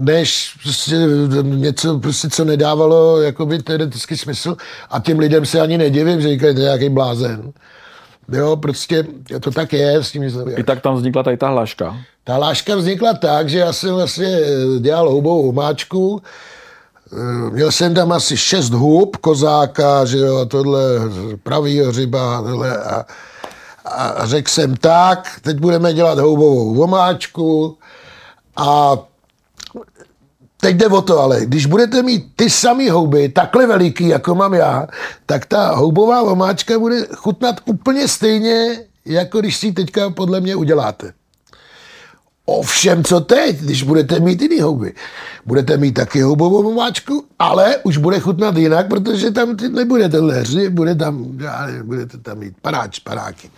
než prostě něco, prostě, co nedávalo jakoby teoretický smysl a těm lidem se ani nedivím, že říkají, to je nějaký blázen. Jo, prostě to tak je, s tím I tak tam vznikla tady ta hláška. Ta hláška vznikla tak, že já jsem vlastně dělal houbou humáčku, Měl jsem tam asi šest hub, kozáka, že jo, tohle pravý ryba, tohle a, a řekl jsem tak, teď budeme dělat houbovou vomáčku a Teď jde o to ale, když budete mít ty samé houby, takhle veliký, jako mám já, tak ta houbová omáčka bude chutnat úplně stejně, jako když si ji teďka podle mě uděláte. Ovšem, co teď, když budete mít jiný houby? Budete mít taky houbovou omáčku, ale už bude chutnat jinak, protože tam nebude tenhle hři, bude tam, budete tam mít paráč, paráky.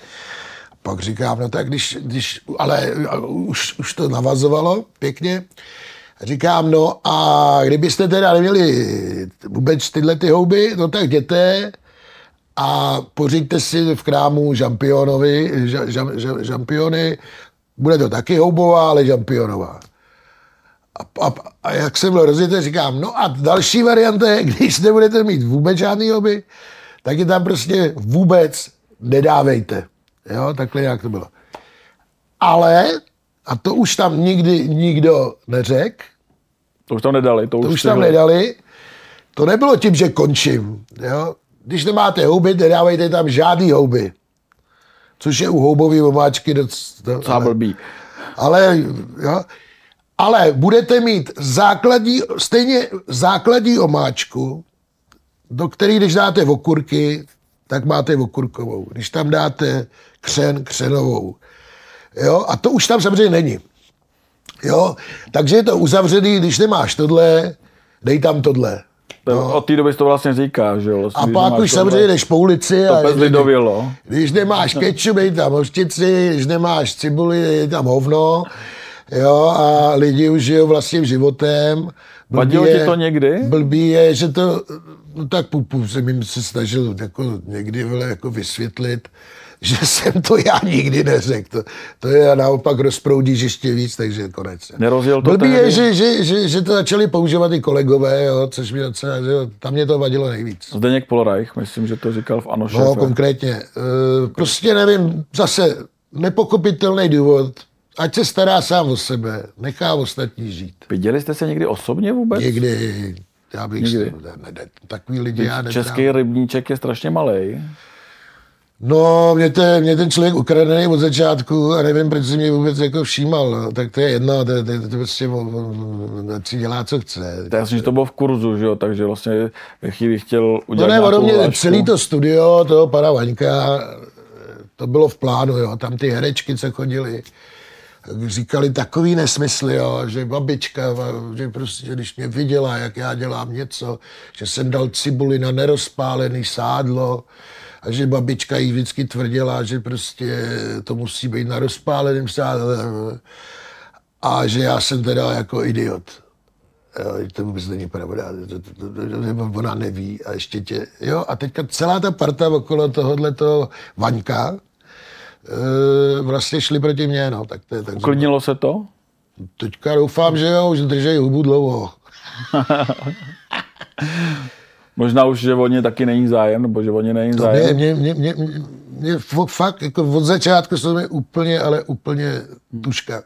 Pak říkám, no tak když, když ale už, už to navazovalo pěkně, Říkám, no a kdybyste teda neměli vůbec tyhle ty houby, no tak jděte a pořiďte si v krámu žampionovi, žampiony, bude to taky houbová, ale žampionová. A, a, a jak jsem byl rozjetý, říkám, no a další varianta je, když nebudete mít vůbec žádný houby, tak je tam prostě vůbec nedávejte. Jo, takhle jak to bylo. Ale, a to už tam nikdy nikdo neřekl, to už tam nedali. To, to už, tam nedali. To nebylo tím, že končím. Jo? Když nemáte houby, nedávejte tam žádný houby. Což je u houbové omáčky dost... To, ale, ale, jo, ale budete mít základní, stejně základní omáčku, do které, když dáte okurky, tak máte okurkovou. Když tam dáte křen, křenovou. Jo? A to už tam samozřejmě není. Jo? Takže je to uzavřený, když nemáš tohle, dej tam tohle. No. Od té doby to vlastně říká, že jo? Vlastně, a pak už samozřejmě jdeš po ulici to a lidovělo. když nemáš kečup, dej tam hořčici, když nemáš cibuli, dej tam hovno. Jo, a lidi už žijou vlastním životem. Vadilo ti to někdy? Blbý je, že to, no tak pupu jsem jim se snažil jako někdy jako vysvětlit, že jsem to já nikdy neřekl. To, to je naopak rozproudíš ještě víc, takže konec. Nerozjel to Blbý je, že, že, že, že, to začali používat i kolegové, jo, což mi docela, že jo, tam mě to vadilo nejvíc. Zdeněk Polreich, myslím, že to říkal v Ano No, konkrétně. E, prostě nevím, zase nepokopitelný důvod, ať se stará sám o sebe, nechá ostatní žít. Viděli jste se někdy osobně vůbec? Někdy. Já bych. Se, ne, ne, takový lidi já Český rybníček je strašně malý. No, mě, te, mě ten člověk ukradený od začátku a nevím, proč si mě vůbec jako všímal. No. Tak to je jedno, to, to, to, to prostě si dělá, co chce. To jasně, že to bylo v kurzu, že jo, takže vlastně ve chvíli chtěl udělat No ne, mě celý to studio, toho pana Vaňka, to bylo v plánu, jo, tam ty herečky, co chodili. říkali takový nesmysly, jo, že babička, že prostě, když mě viděla, jak já dělám něco, že jsem dal cibuli na nerozpálený sádlo, a že babička jí vždycky tvrdila, že prostě to musí být na rozpáleném sádle a že já jsem teda jako idiot. Jo, to vůbec není pravda, to, to, to, to, ona neví a ještě tě, jo, a teďka celá ta parta okolo tohohle toho Vaňka, e, vlastně šli proti mně, no, tak to je tak. Uklidnilo se to? Teďka doufám, že jo, už držej hubu dlouho. Možná už, že o ně taky není zájem, nebo že o ně není zájem. To mě, mě, mě, mě, mě, fakt, jako od začátku jsou mi úplně, ale úplně tuška.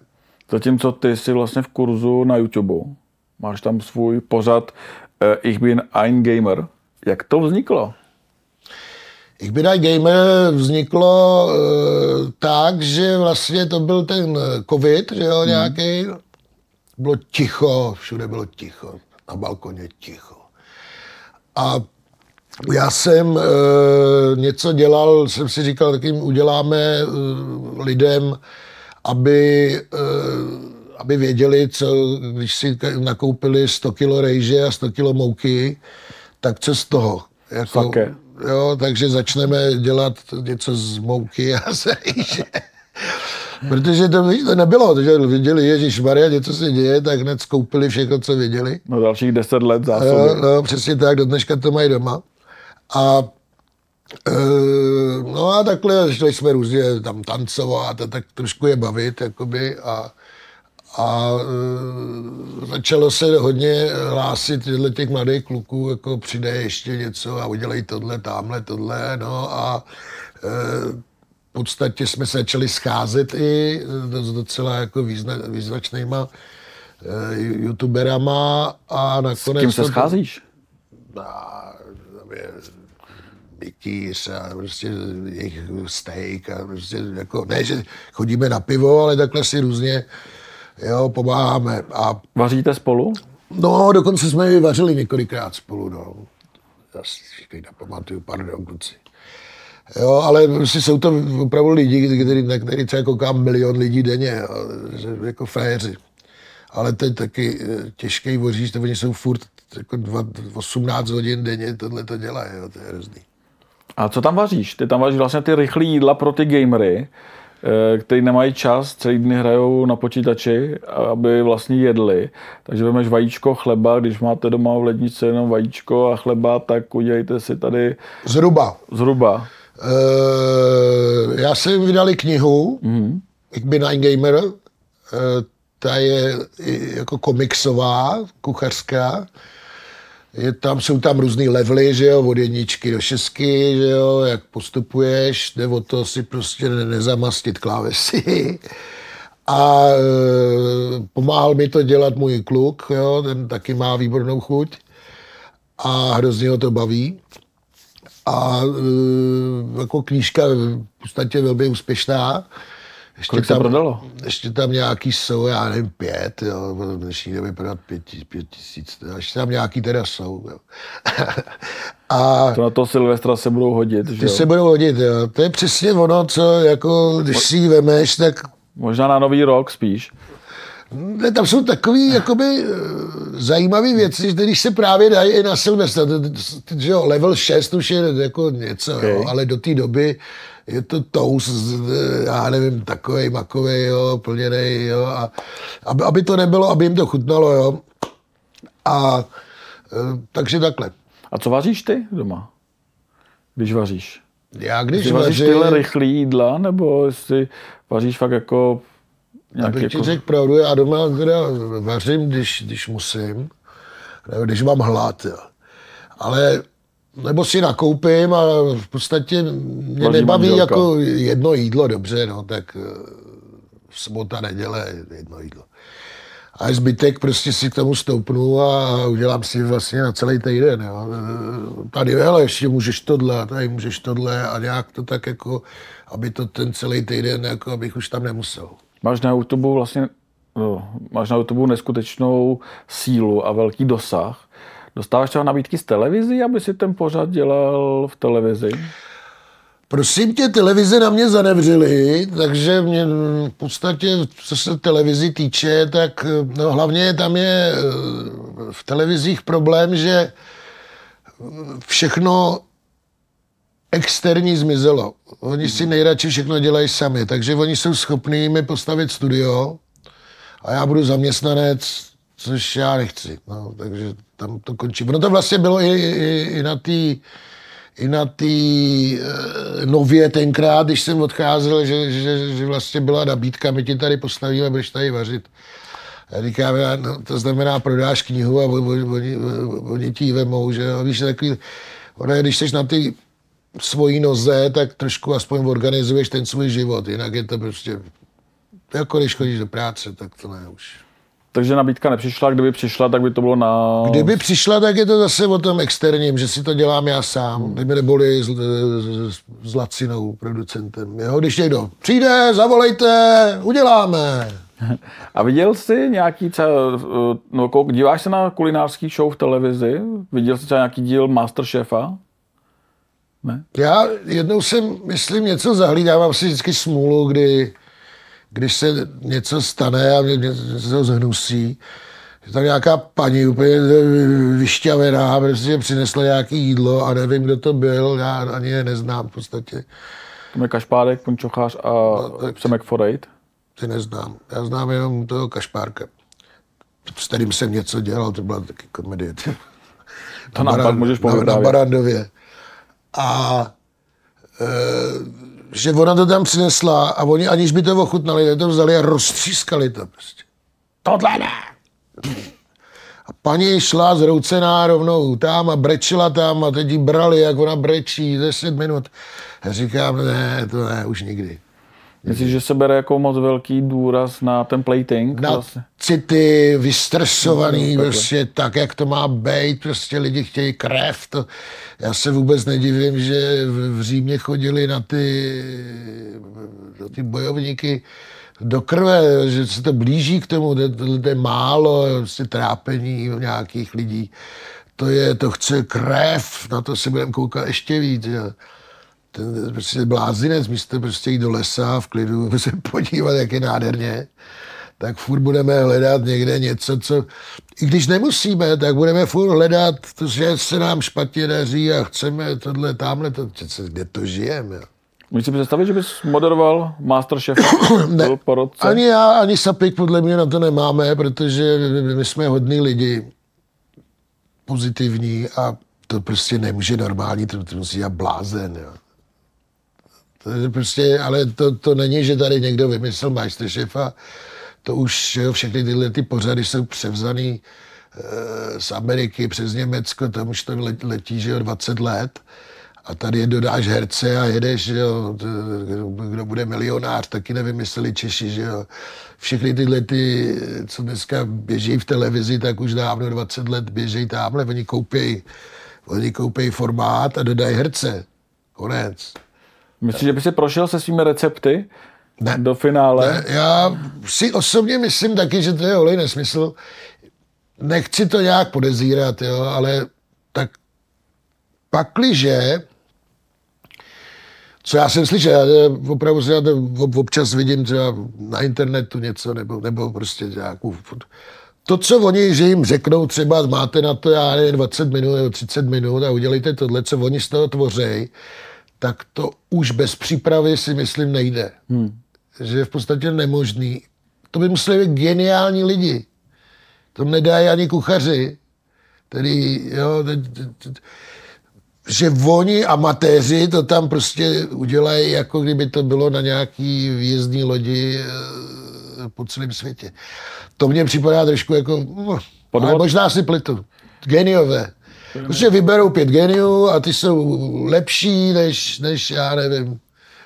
Zatímco ty jsi vlastně v kurzu na YouTube. Máš tam svůj pořad uh, Ich bin ein Gamer. Jak to vzniklo? Ich bin ein Gamer vzniklo uh, tak, že vlastně to byl ten covid, že jo, hmm. nějaký. Bylo ticho, všude bylo ticho. Na balkoně ticho. A já jsem e, něco dělal, jsem si říkal, tak jim uděláme e, lidem, aby, e, aby věděli, co, když si nakoupili 100 kilo rejže a 100 kilo mouky, tak co z toho. Jako, jo, takže začneme dělat něco z mouky a z rejže. Protože to, to nebylo, protože viděli, Ježíš Maria, něco se děje, tak hned skoupili všechno, co viděli. No dalších deset let zásoby. No, no, přesně tak, do dneška to mají doma. A e, no a takhle šli jsme různě tam tancovat a tak trošku je bavit, jakoby, a, a e, začalo se hodně hlásit tyhle těch mladých kluků, jako přijde ještě něco a udělej tohle, tamhle, tohle, no a e, podstatě jsme se začali scházet i s docela jako význa, význačnýma uh, youtuberama a nakonec... S kým se to, scházíš? A, Mikýř a prostě jejich steak a prostě jako, ne, že chodíme na pivo, ale takhle si různě jo, pomáháme. A, Vaříte spolu? No, dokonce jsme i vařili několikrát spolu, no. Já si nepamatuju, pardon, kluci. Jo, ale prostě jsou to opravdu lidi, který, na který třeba kouká milion lidí denně, jako frajeři. Ale to je taky eh, těžký voříš, to oni jsou furt jako 18 hodin denně tohle to dělají, jo, to je hrozný. A co tam vaříš? Ty tam vaříš vlastně ty rychlé jídla pro ty gamery, eh, kteří nemají čas, celý dny hrajou na počítači, aby vlastně jedli. Takže vemeš vajíčko, chleba, když máte doma v lednici jenom vajíčko a chleba, tak udělejte si tady... Zhruba. Zhruba. Uh, já jsem vydali knihu, mm-hmm. Ich bin ein Gamer, uh, ta je jako komiksová, kuchařská. Je tam, jsou tam různý levely, že jo, od jedničky do šestky, že jo, jak postupuješ, jde o to si prostě nezamastit klávesy. A e, pomáhal mi to dělat můj kluk, jo, ten taky má výbornou chuť a hrozně ho to baví a e, jako knížka v podstatě velmi úspěšná. Ještě Kolik tam, se prodalo? Ještě tam nějaký jsou, já nevím, pět, jo, v dnešní době prodat pět, pět tisíc, ještě tam nějaký teda jsou, jo. a to na to Silvestra se budou hodit, že Ty jo? se budou hodit, jo. To je přesně ono, co jako, když si ji vemeš, tak... Možná na nový rok spíš. Ne, tam jsou takové jakoby eh, zajímavé věci, že když se právě dají i na Silvestra, že jo, level 6 už je jako něco, okay. jo, ale do té doby je to tous, já nevím, takovej, makovej, jo, plněnej, jo, a aby, aby to nebylo, aby jim to chutnalo, jo. A eh, takže takhle. A co vaříš ty doma, když vaříš? Já když Ty vaříš vaří... tyhle rychlé jídla, nebo jestli vaříš fakt jako Abych jako... ti řekl pravdu, já doma teda vařím, když, když musím, nebo když mám hlad. Jo. Ale nebo si nakoupím a v podstatě mě Vaří nebaví manželka. jako jedno jídlo, dobře, no, tak eh, sobota, neděle, jedno jídlo. A zbytek prostě si k tomu stoupnu a udělám si vlastně na celý týden. Jo. Tady, hele, ještě můžeš tohle, tady můžeš tohle a nějak to tak jako, aby to ten celý týden, jako abych už tam nemusel. Máš na YouTube vlastně no, máš na YouTube neskutečnou sílu a velký dosah. Dostáváš třeba nabídky z televizí, aby si ten pořad dělal v televizi? Prosím tě, televize na mě zanevřely, takže mě v podstatě, co se televizi týče, tak no, hlavně tam je eh, v televizích problém, že všechno externí zmizelo. Oni si nejradši všechno dělají sami, takže oni jsou schopní mi postavit studio a já budu zaměstnanec, což já nechci. No, takže tam to končí. Ono to vlastně bylo i, i, i na té i na té e, nově tenkrát, když jsem odcházel, že, že, že vlastně byla nabídka, my ti tady postavíme, budeš tady vařit. Já říkám, no, to znamená, prodáš knihu a oni, oni, oni ti ji vemou, že jo. Víš, takový, ono, když jsi na ty svojí noze, tak trošku aspoň organizuješ ten svůj život, jinak je to prostě, jako když chodíš do práce, tak to ne už. Takže nabídka nepřišla, kdyby přišla, tak by to bylo na... Kdyby přišla, tak je to zase o tom externím, že si to dělám já sám. Kdyby neboli s, s, s Lacinou, producentem. Jo? Když někdo přijde, zavolejte, uděláme. A viděl jsi nějaký, třeba, no, díváš se na kulinářský show v televizi? Viděl jsi třeba nějaký díl Masterchefa? Ne? Já jednou jsem, myslím, něco zahlídávám si vždycky smůlu, kdy když se něco stane a mě, mě se to zhnusí, že tam nějaká paní úplně vyšťavená, prostě přinesla nějaké jídlo a nevím, kdo to byl, já ani je neznám v podstatě. To je Kašpárek, Pončochář a no, Přemek Forejt? Ty neznám. Já znám jenom toho Kašpárka, s kterým jsem něco dělal, to byla taky komedie. To nám pak můžeš na, na Barandově. A e, že ona to tam přinesla a oni aniž by to ochutnali, to vzali a roztřískali to prostě. Tohle ne. A paní šla zroucená rovnou tam a brečela tam a teď jí brali, jak ona brečí, 10 minut. Já říkám, ne, to ne, už nikdy. Myslíš, že se bere jako moc velký důraz na ten plating? Na vlastně? city, vystresovaný, no, prostě tak, jak to má být, prostě lidi chtějí krev. To, já se vůbec nedivím, že v Římě chodili na ty, na ty bojovníky do krve, že se to blíží k tomu, to je málo, prostě trápení nějakých lidí. To je, to chce krev, na to se budeme koukat ještě víc. Že? Ten prostě blázinec, místo prostě jít do lesa v klidu se podívat, jak je nádherně, tak furt budeme hledat někde něco, co, i když nemusíme, tak budeme furt hledat, to, že se nám špatně daří a chceme tohle, tamhle, to, kde to žijeme. Můžeš si představit, že bys moderoval Masterchef ne, po roce? Ani já, ani Sapik podle mě na to nemáme, protože my jsme hodní lidi, pozitivní a to prostě nemůže normální, to, to musí dělat blázen. Jo. To prostě, ale to, to není, že tady někdo vymyslel Masterchefa. To už jo, všechny tyhle ty pořady jsou převzaný e, z Ameriky přes Německo, tam už to letí, že jo, 20 let. A tady je dodáš herce a jedeš, že jo, kdo bude milionář, taky nevymysleli Češi, že jo. Všechny tyhle ty, co dneska běží v televizi, tak už dávno 20 let běží tamhle, oni koupějí oni koupějí formát a dodají herce. Konec. Myslíš, že by si prošel se svými recepty ne, do finále? Ne, já si osobně myslím taky, že to je olej nesmysl. Nechci to nějak podezírat, jo, ale tak pakliže co já jsem slyšel, já opravdu se já občas vidím třeba na internetu něco, nebo, nebo prostě nějakou... To, co oni, že jim řeknou, třeba máte na to, já nevím, 20 minut nebo 30 minut a udělejte tohle, co oni z toho tvoří, tak to už bez přípravy si myslím nejde. Hmm. Že je v podstatě nemožný. To by museli být geniální lidi. To nedají ani kuchaři. Tedy, jo, že oni amatéři to tam prostě udělají, jako kdyby to bylo na nějaký výjezdní lodi eh, po celém světě. To mně připadá trošku jako, no, ale možná si plitu. Geniové. Prostě vyberou pět geniů a ty jsou lepší než, než já nevím,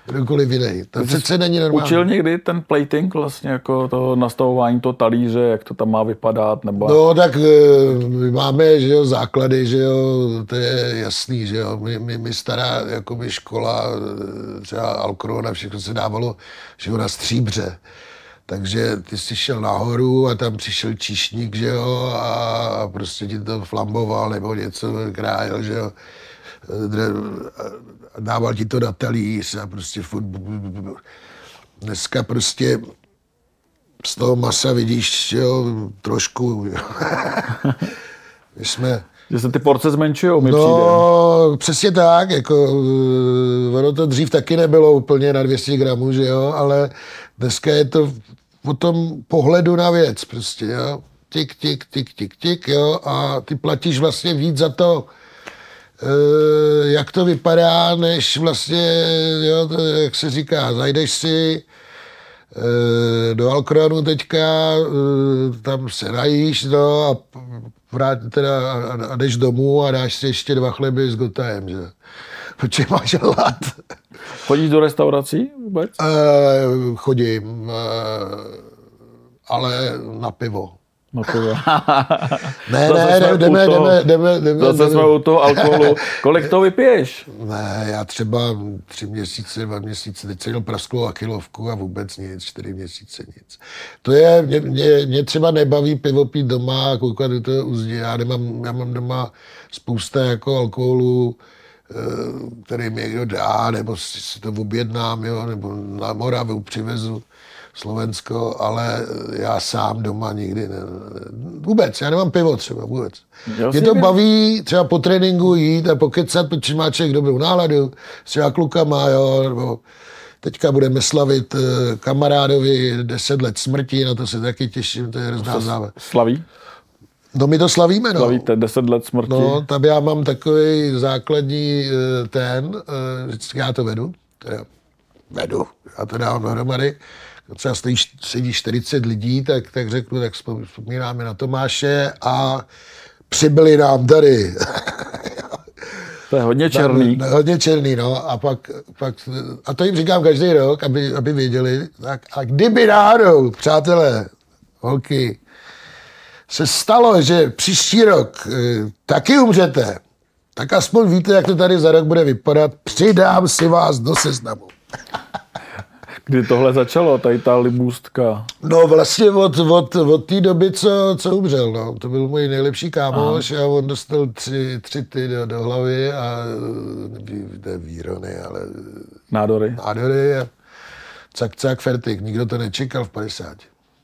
kdokoliv jiný. To přece není normální. Učil někdy ten plating, vlastně jako to nastavování toho talíře, jak to tam má vypadat? Nebo... No tak eh, my máme že jo, základy, že jo, to je jasný, že jo. My, my, my stará jakoby škola, eh, třeba Alkrona, všechno se dávalo že jo, na stříbře. Takže ty jsi šel nahoru a tam přišel číšník, že jo, a prostě ti to flamboval nebo něco krájel, že jo. dával ti to na talíř a prostě furt... Dneska prostě z toho masa vidíš, jo, trošku. My jsme... Že se ty porce zmenšují, mi No, přijde. přesně tak, jako ono to dřív taky nebylo úplně na 200 gramů, že jo, ale dneska je to o tom pohledu na věc prostě, jo. Tik, tik, tik, tik, tik, jo, a ty platíš vlastně víc za to, e, jak to vypadá, než vlastně, jo, to, jak se říká, zajdeš si e, do Alkronu teďka, e, tam se najíš, no, a vrát, teda, a jdeš domů a dáš si ještě dva chleby s gotajem, že? Protože máš hlad. Chodíš do restaurací vůbec? E, chodím, e, ale na pivo. No to je. ne, ne, ne, jdeme, jdeme, jdeme, jdeme. Zase jdeme. jsme u toho alkoholu. Kolik to vypiješ? Ne, já třeba tři měsíce, dva měsíce, teď jsem prasklou achilovku a vůbec nic, čtyři měsíce nic. To je, mě, mě, mě třeba nebaví pivo pít doma a koukat do toho uzdě. Já, nemám, já mám doma spousta jako alkoholu, který mi někdo dá, nebo si to objednám, jo, nebo na Moravu přivezu. Slovensko, ale já sám doma nikdy ne, vůbec, já nemám pivo třeba vůbec. Mě to baví třeba po tréninku jít a pokecat, protože má člověk dobrou náladu, s třeba klukama, jo, nebo teďka budeme slavit eh, kamarádovi 10 let smrti, na to se taky těším, to je hrozná záva. Slaví? No my to slavíme, no. Slavíte 10 let smrti. No, tam já mám takový základní eh, ten, eh, já to vedu, teda vedu, já to dávám dohromady, třeba stojí, sedí 40 lidí, tak, tak řeknu, tak vzpomínáme na Tomáše a přibyli nám tady. To je hodně černý. Tak, hodně černý, no. A pak, pak, a to jim říkám každý rok, aby, aby věděli. Tak, a kdyby náhodou, přátelé, holky, se stalo, že příští rok e, taky umřete, tak aspoň víte, jak to tady za rok bude vypadat. Přidám si vás do seznamu. Kdy tohle začalo, tady ta libůstka? No vlastně od, od, od té doby, co, co umřel, no. To byl můj nejlepší kámoš Aha. a on dostal tři, tři ty do, do hlavy a ne výrony, ale... Nádory. Nádory a cak, cak, fertik. Nikdo to nečekal v 50.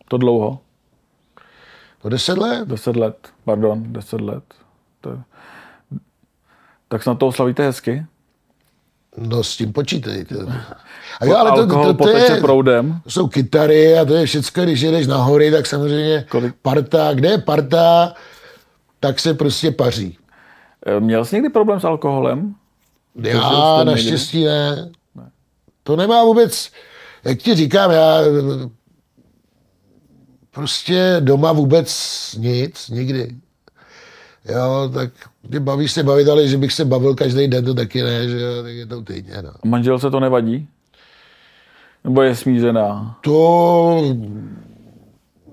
To dlouho? To 10 let? 10 let, pardon, 10 let. To... Tak snad to oslavíte hezky? No s tím počítejte. A jo, ale to, to, to, to je, proudem. Jsou kytary a to je všechno, když jedeš na hory, tak samozřejmě Kolik? parta, kde je parta, tak se prostě paří. E, měl jsi někdy problém s alkoholem? Já naštěstí ne. ne. To nemá vůbec, jak ti říkám, já prostě doma vůbec nic, nikdy. Jo, tak mě baví se bavit, ale že bych se bavil každý den, to taky ne, že jo, tak je to týdně, no. Manželce to nevadí? Nebo je smířená? To...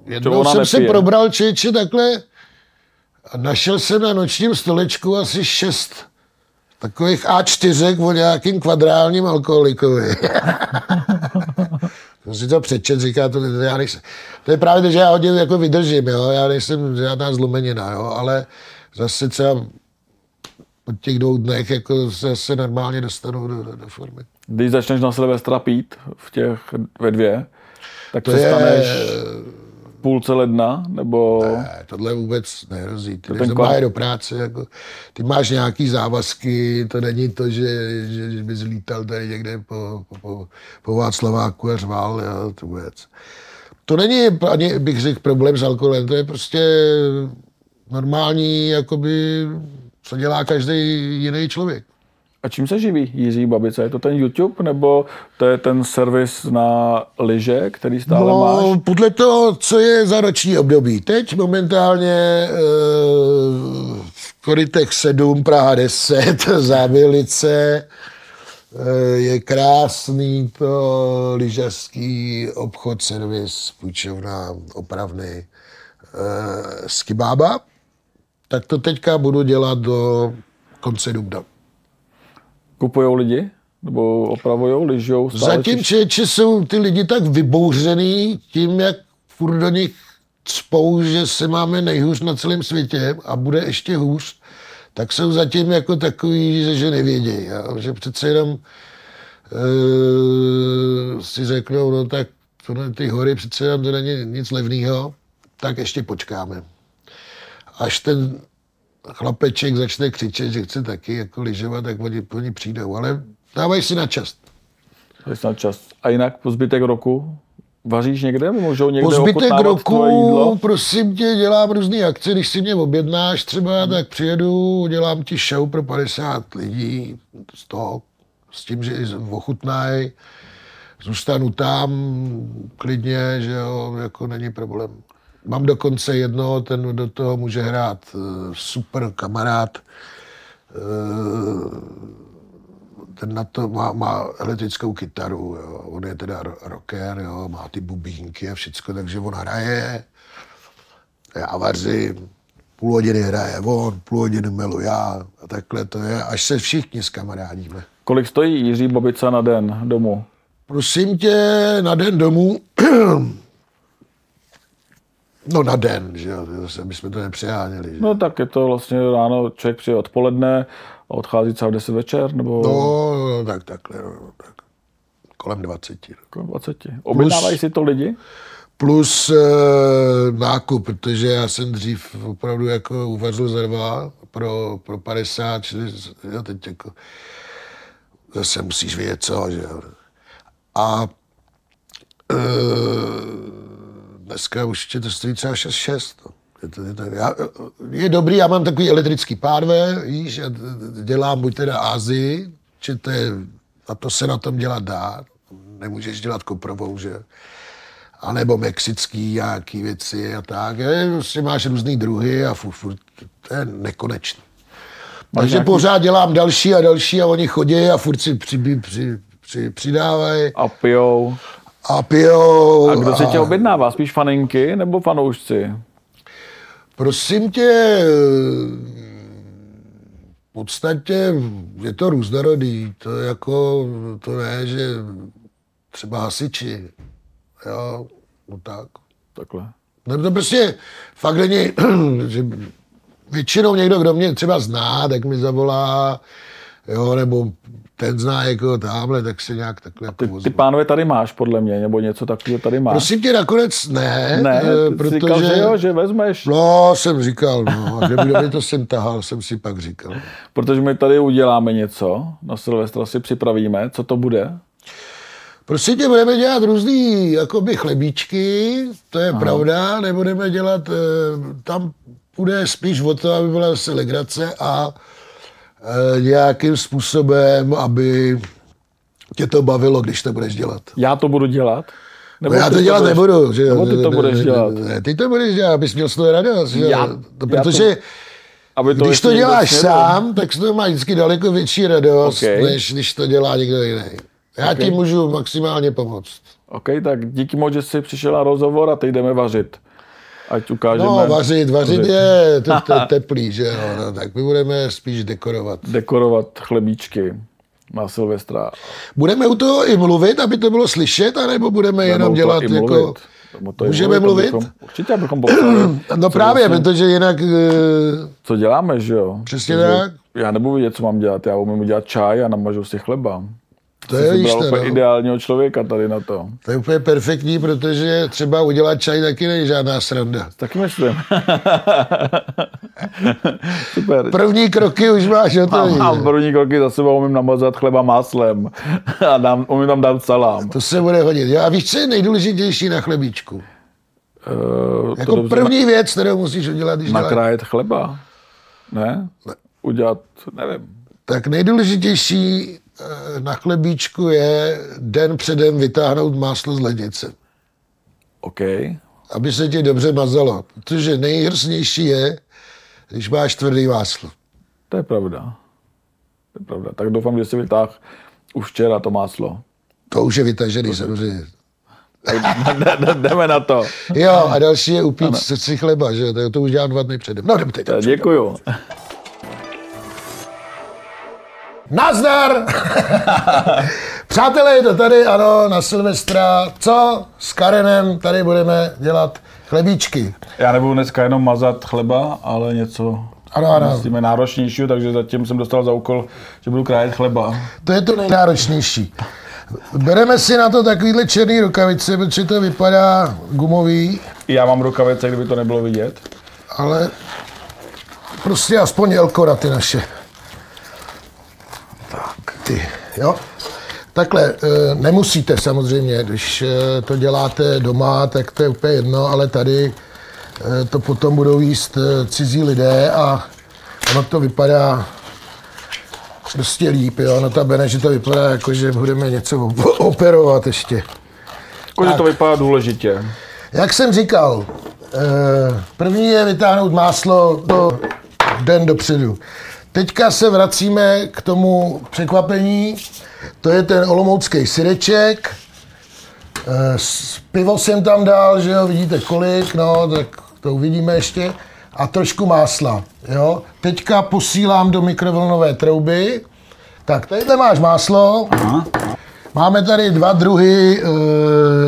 Jednou jsem nepije. se probral či takhle a našel jsem na nočním stolečku asi šest takových A4 o nějakým kvadrálním alkoholikovi. jsem si to přečet, říká to, to, já nejsem, to je právě to, že já hodně jako vydržím, jo? já nejsem žádná zlomenina, jo? ale zase třeba po těch dvou dnech jako se, se normálně dostanu do, do, do formy. Když začneš na Silvestra pít v těch ve dvě, tak to přestaneš je... půlce ledna, nebo... Ne, tohle vůbec nehrozí. Ty jdeš kvar... do práce, jako, ty máš nějaký závazky, to není to, že, že, že bys lítal tady někde po, po, po, po Václaváku a řval, jo, to vůbec. To není ani, bych řekl, problém s alkoholem, to je prostě normální, jakoby, co dělá každý jiný člověk. A čím se živí Jiří Babice? Je to ten YouTube, nebo to je ten servis na lyže, který stále no, máš? podle toho, co je za roční období. Teď momentálně e, v Korytech 7, Praha 10, Závělice, e, je krásný to lyžařský obchod, servis, půjčovna, opravny, e, skibába. Tak to teďka budu dělat do konce dubna. Kupují lidi? Nebo opravují, lyžou? Zatím čeče jsou ty lidi tak vybouřený tím, jak furt do nich cpou, že se máme nejhůř na celém světě a bude ještě hůř, tak jsou zatím jako takový, že, že nevědějí. Že přece jenom e, si řeknou, no tak tohle, ty hory přece jenom to není nic levného, tak ještě počkáme. Až ten chlapeček začne křičet, že chce taky jako lyžovat, tak oni, oni přijdou. Ale dávají si na čas. Dávají si na čas. A jinak po zbytek roku Vaříš někde? Můžou někde po zbytek roku, prosím tě, dělám různé akce. Když si mě objednáš třeba, hmm. tak přijedu, dělám ti show pro 50 lidí z toho, s tím, že ochutnají. Zůstanu tam klidně, že jo, jako není problém. Mám dokonce jedno, ten do toho může hrát eh, super kamarád. Eh, ten na to má, má elektrickou kytaru, jo. on je teda rocker, jo. má ty bubínky a všecko, takže on hraje, já vařím, půl hodiny hraje on, půl hodiny melu já a takhle to je, až se všichni skamarádíme. Kolik stojí Jiří Bobica na den domů? Prosím tě, na den domů No na den, že jo, my jsme to nepřeháněli. Že? No tak je to vlastně ráno, člověk přijde odpoledne a odchází třeba v 10 večer, nebo... No, no tak takhle, no, tak. kolem 20. No. Kolem 20. Objednávají si to lidi? Plus e, nákup, protože já jsem dřív opravdu jako uvařil zrva pro, pro 50, 40, jo, teď jako zase musíš vědět co, že jo. A e, dneska už tě to stojí třeba 6-6. No. Je, to, je, to, já, je dobrý, já mám takový elektrický pádve, víš, já dělám buď teda Ázii, či to je, a to se na tom dělat dá, nemůžeš dělat koprovou, že a nebo mexický nějaký věci a tak. Je, prostě máš různý druhy a furt, furt to je nekonečný. Takže nějaký... pořád dělám další a další a oni chodí a furt si při, při, při, přidávají. A pijou. A pijou. A kdo se tě objednává? Spíš faninky nebo fanoušci? Prosím tě, v podstatě je to různorodý. To jako, to ne, že třeba hasiči, jo, no tak. Takhle. No to prostě fakt není, že většinou někdo, kdo mě třeba zná, tak mi zavolá, jo, nebo ten zná jako tamhle, tak se nějak takhle ty, ty pánové tady máš, podle mě, nebo něco takového tady máš. Prosím tě, nakonec ne. Ne, eh, protože... říkal, že jo, že vezmeš. No, jsem říkal, no, že by to jsem tahal, jsem si pak říkal. Protože my tady uděláme něco, na Silvestra si připravíme, co to bude? Prostě tě budeme dělat různý jakoby chlebíčky, to je Aha. pravda, nebudeme dělat, eh, tam půjde spíš o to, aby byla zase legrace a nějakým způsobem, aby tě to bavilo, když to budeš dělat. Já to budu dělat? Nebo no já to dělat budeš, nebudu. Že, nebo ty to budeš dělat? Ne, ty to budeš dělat, abys měl z toho radost. Že? Já, to, protože já to, aby to když to děláš sám, tak to má vždycky daleko větší radost, okay. než když to dělá někdo jiný. Já okay. ti můžu maximálně pomoct. OK, tak díky moc, že jsi přišel na rozhovor a teď jdeme vařit ať ukážeme. No, vařit, vařit je to, to teplý, že jo, no, tak my budeme spíš dekorovat. Dekorovat chlebíčky na Silvestra. Budeme u toho i mluvit, aby to bylo slyšet, anebo budeme budeme jenom dělat jako... To Můžeme mluvit? Abychom, určitě, abychom popsali. No právě, vlastně, protože jinak... Eh, co děláme, že jo? Přesně tak. Já nebudu vědět, co mám dělat. Já umím udělat čaj a namažu si chleba. To je víš, úplně no. ideálního člověka tady na to. To je úplně perfektní, protože třeba udělat čaj taky není žádná sranda. Taky myslím. Super. První kroky už máš hotový. Mám první kroky za sebou umím namazat chleba máslem a dám, umím tam dát salám. To se bude hodit. Jo? A víš, co je nejdůležitější na chlebíčku? Uh, jako dobře, první na... věc, kterou musíš udělat, když Nakrájet dělat... chleba? Ne? ne? Udělat, nevím. Tak nejdůležitější na chlebíčku je den předem vytáhnout máslo z lednice. OK. Aby se ti dobře mazalo. Protože nejhrsnější je, když máš tvrdý máslo. To je pravda. To je pravda. Tak doufám, že si vytáh už včera to máslo. To už je vytažený, samozřejmě. Jdeme na to. Jo, a další je upít si chleba, že to, to už dělám dva dny předem. No, jdeme teď. Děkuju. Nazdar! Přátelé, je to tady, ano, na Silvestra. Co s Karenem tady budeme dělat chlebíčky. Já nebudu dneska jenom mazat chleba, ale něco Ano, ano. Myslíme náročnějšího, takže zatím jsem dostal za úkol, že budu krájet chleba. To je to nejnáročnější. Bereme si na to takovýhle černý rukavice, protože to vypadá gumový, Já mám rukavice, kdyby to nebylo vidět. ale prostě aspoň Elkora ty naše. Tak, ty, jo. Takhle, eh, nemusíte samozřejmě, když eh, to děláte doma, tak to je úplně jedno, ale tady eh, to potom budou jíst cizí lidé a ono to vypadá prostě líp, jo. Notabene, že to vypadá jako, že budeme něco op- operovat ještě. Jako, že to vypadá důležitě. Jak jsem říkal, první je vytáhnout máslo do den dopředu. Teďka se vracíme k tomu překvapení. To je ten olomoucký syreček. Eh, s- Pivo jsem tam dal, že jo, vidíte kolik, no, tak to uvidíme ještě. A trošku másla, jo. Teďka posílám do mikrovlnové trouby. Tak, tady máš máslo. Máme tady dva druhy, eh,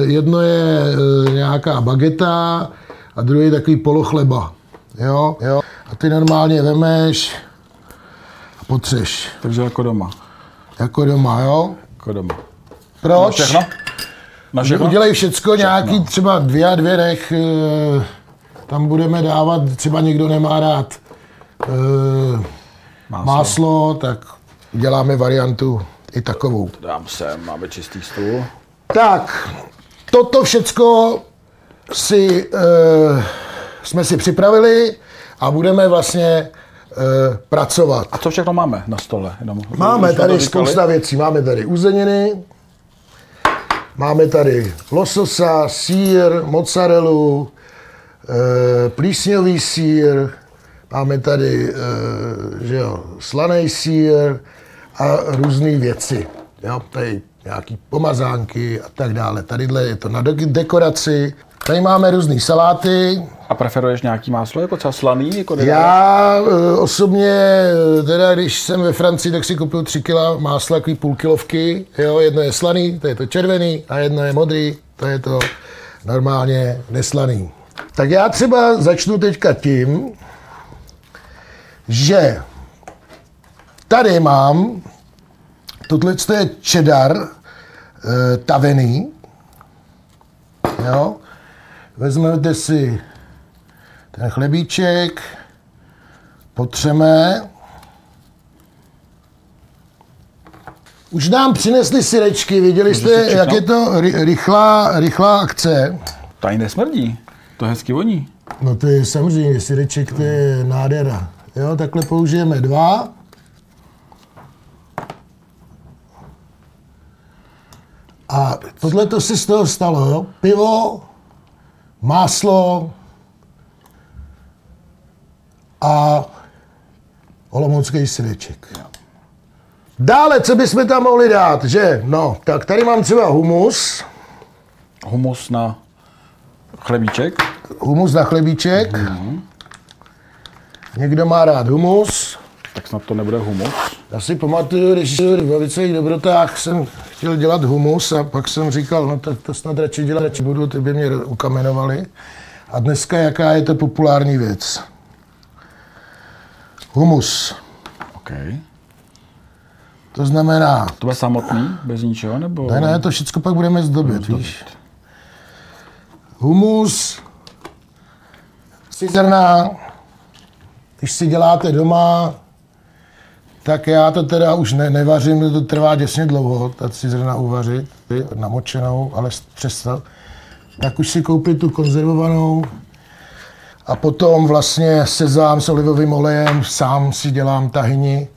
jedno je eh, nějaká bageta a druhý takový polochleba. Jo, jo. A ty normálně vemeš potřeš. Takže jako doma. Jako doma, jo. Jako doma. Proč? Všechno? Na všechno? Udělej všecko, nějaký třeba dvě a dvě nech, eh, tam budeme dávat, třeba někdo nemá rád eh, Máslo. máslo, tak uděláme variantu i takovou. Dám sem, máme čistý stůl. Tak, toto všecko si, e, jsme si připravili a budeme vlastně pracovat. A co všechno máme na stole? Jenom, Máme tady spousta věcí. Máme tady uzeniny, máme tady lososa, sír, mozzarellu, e, plísňový sír, máme tady e, že jo, slaný sír a různé věci. Jo, tady nějaký pomazánky a tak dále. Tadyhle je to na de- dekoraci. Tady máme různé saláty, A preferuješ nějaký máslo, jako třeba slaný? Jako já e, osobně, e, teda když jsem ve Francii, tak si koupil 3 kg másla, takový půl kilovky. Jo, jedno je slaný, to je to červený, a jedno je modrý, to je to normálně neslaný. Tak já třeba začnu teďka tím, že tady mám, tohle je cheddar e, tavený, jo, vezmete si ten chlebíček potřeme. Už nám přinesli syrečky, viděli jste, jak je to ry- rychlá, rychlá akce. Tady nesmrdí. To hezky voní. No to je samozřejmě, syreček to je nádhera. Jo, takhle použijeme dva. A tohle to se z toho stalo, jo? Pivo, máslo a olomoucký syreček. Dále, co bychom tam mohli dát, že? No, tak tady mám třeba humus, Humus na chlebíček. humus na chlebíček. Někdo má rád humus. Tak snad to nebude humus. Já si pamatuju, když v Bavicových dobrotách jsem chtěl dělat humus a pak jsem říkal, no tak to snad radši dělat radši budu, ty by mě ukamenovali. A dneska jaká je to populární věc? Humus. OK. To znamená, To bude samotný, bez ničeho, nebo? ne, ne, to všechno pak budeme zdobit, víš. Humus, zrna, když si děláte doma, tak já to teda už ne, nevařím, to trvá děsně dlouho, ta cizrna uvařit, namočenou, ale přesto. Tak už si koupit tu konzervovanou a potom vlastně sezám s olivovým olejem, sám si dělám tahini,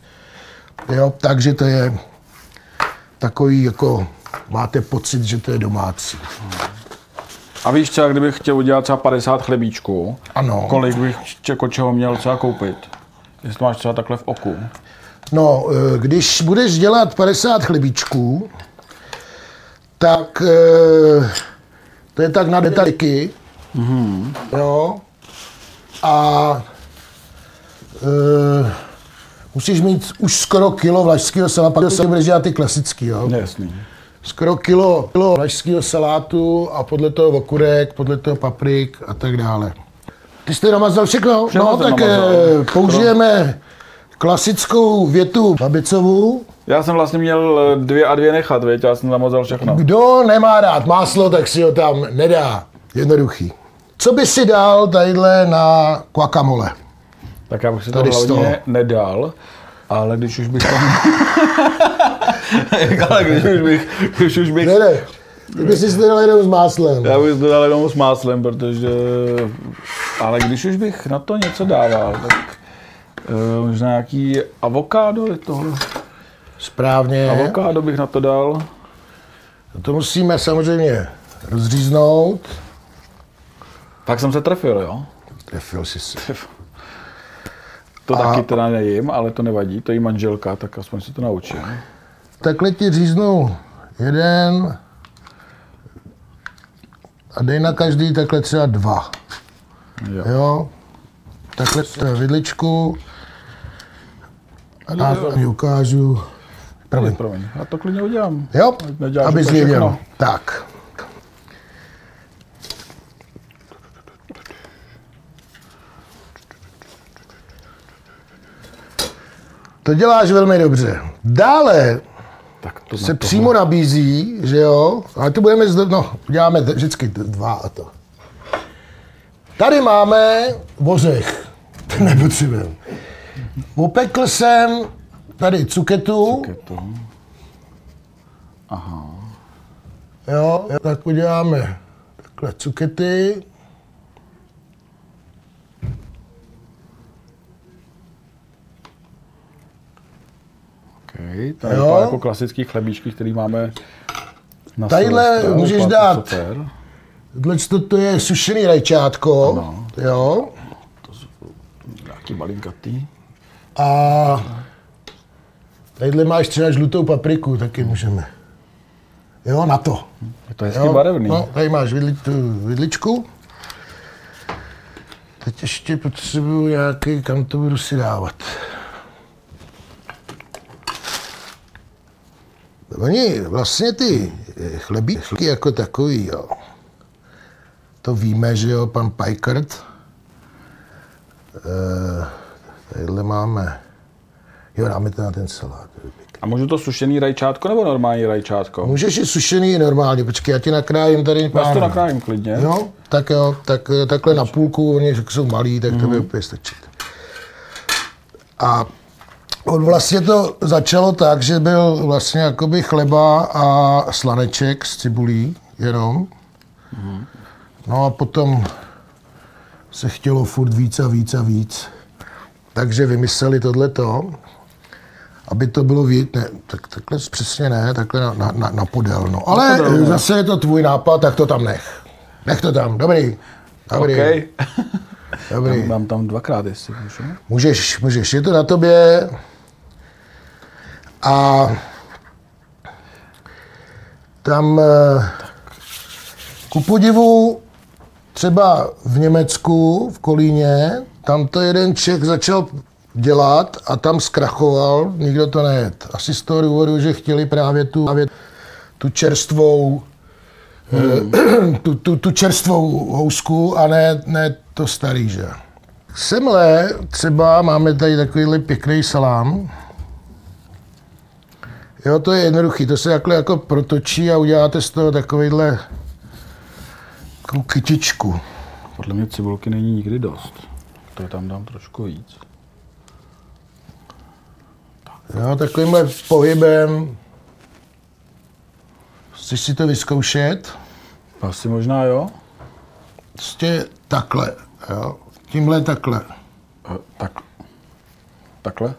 jo, takže to je takový jako, máte pocit, že to je domácí. A víš třeba, kdybych chtěl udělat třeba 50 chlebíčků, Ano. kolik bych jako čeho měl třeba koupit? Jestli to máš třeba takhle v oku. No, eh, když budeš dělat 50 chlebíčků, tak eh, to je tak na detailky, mm-hmm. jo, a e, musíš mít už skoro kilo vlašského salátu, pak se budeš dělat ty klasický, jo. Jasný. Skoro kilo, kilo vlašského salátu a podle toho okurek, podle toho paprik a tak dále. Ty jsi namazal všechno? Všechno no, tak namazal. použijeme klasickou větu Babicovu. Já jsem vlastně měl eh, dvě a dvě nechat, věď? Já jsem zamazal všechno. Kdo nemá rád máslo, tak si ho tam nedá. Jednoduchý. Co by si dal tadyhle na guacamole? Tak já bych si to Tady z hlavně nedal, ale když už bych tam... ale když už bych, když už bych Ne, ne. Ty bys si to dal jenom s máslem. Já bych to dal jenom s máslem, protože... Ale když už bych na to něco dával, tak možná nějaký avokádo je tohle. Správně. Avokádo bych na to dal. To musíme samozřejmě rozříznout. Tak jsem se trefil, jo? Trefil jsi se. To A- taky teda nejím, ale to nevadí, to jí manželka, tak aspoň se to naučím. Takhle ti říznu jeden a dej na každý takhle třeba dva. Jo. Jo? Takhle vidličku a mi ukážu. Promiň. Promiň, já to klidně udělám. Jo? Neděláš Abys věděl. Tak. To děláš velmi dobře. Dále Tak to se na přímo nabízí, že jo, ale to budeme, zde, no, uděláme t- vždycky dva a to. Tady máme ořech, ten nepotřebujeme. Opekl jsem tady cuketu, to. Aha. jo, tak uděláme takhle cukety, Okay. Tady Jo. jo. jako klasický chlebíčky, který máme na Tadyhle můžeš dát-. Tohle to, to je sušený rajčátko, Ano. jo, Nějaký malinkatý. a tadyhle máš třeba žlutou papriku, taky můžeme. Jo, na to. Je to hezky barevný. No, tady máš vidli, tu vidličku. Teď ještě potřebuju nějaký, kam to budu si dávat. Oni vlastně ty chlebíčky jako takový, jo. To víme, že jo, pan Pajkert. E, tadyhle máme, jo, dáme to na ten salát. A můžu to sušený rajčátko nebo normální rajčátko? Můžeš i sušený normálně, počkej, já ti nakrájím tady Já pár. to nakrájím klidně. Jo, tak jo, tak, takhle na půlku, oni jsou malí, tak to bude úplně stačit. A on vlastně to začalo tak, že byl vlastně jakoby chleba a slaneček s cibulí jenom. No a potom se chtělo furt víc a víc a víc. Takže vymysleli tohleto, aby to bylo víc, ne, tak, takhle přesně ne, takhle na, na, na, na podél. No. Ale podél, no. zase je to tvůj nápad, tak to tam nech. Nech to tam, dobrý. Dobrý, OK. dobrý. Mám tam dvakrát, jestli můžu. Můžeš, můžeš, je to na tobě. A tam eh, ku podivu třeba v Německu, v Kolíně, tam to jeden Čech začal dělat a tam zkrachoval, nikdo to nejet. Asi z toho důvodu, že chtěli právě tu, právě tu čerstvou eh, tu, tu, tu čerstvou housku a ne, ne to starý, že? Semle třeba máme tady takovýhle pěkný salám. Jo, to je jednoduchý, to se takhle jako protočí a uděláte z toho takovýhle takovou kytičku. Podle mě cibulky není nikdy dost. To tam dám trošku víc. Jo, takovýmhle pohybem chceš si to vyzkoušet? Asi možná jo. Prostě takhle, jo. Tímhle takhle. Eh, Tak. Takhle?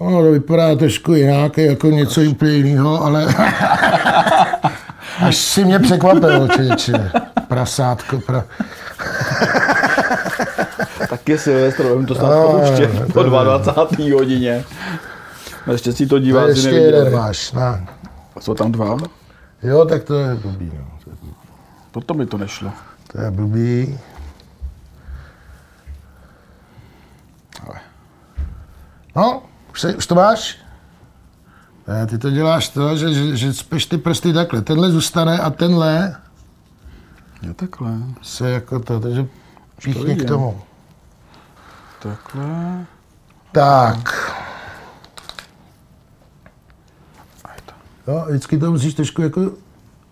No, to vypadá trošku jinak, jako něco úplně jiného, ale až si mě překvapilo, člověče. Prasátko, pra... Tak je Silvestr, to snad No, pouštět po 22. hodině. Naštěstí to diváci Ještě jeden máš, na. Jsou tam dva? Jo, tak to je blbý, no. To je- Potom mi to nešlo. To je blbý. Ale. No, už, se, už to máš? Ne, ty to děláš to, že, že, že speš ty prsty takhle. Tenhle zůstane a tenhle Jo, takhle. se jako to, takže Všichni k tomu. Takhle. Tak. Jo, vždycky to musíš trošku jako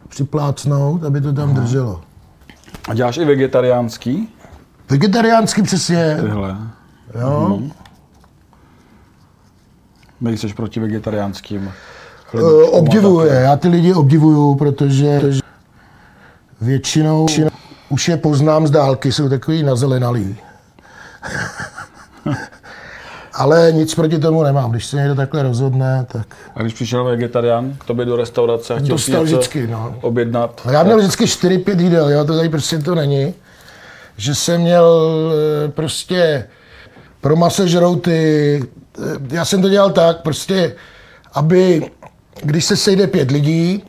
připlácnout, aby to tam drželo. A děláš i vegetariánský? Vegetariánsky přesně, Tyhle. jo. Nejseš proti vegetariánským. Eh, Obdivuju je, já ty lidi obdivuju, protože protože většinou už je poznám z dálky, jsou takový nazelenalí. Ale nic proti tomu nemám. Když se někdo takhle rozhodne, tak... A když přišel vegetarián k tobě do restaurace a chtěl si Dostal něco vždycky, no. objednat, já měl vždycky 4-5 jídel, jo, to tady prostě to není. Že jsem měl eh, prostě pro masežrouty, já jsem to dělal tak, prostě, aby když se sejde pět lidí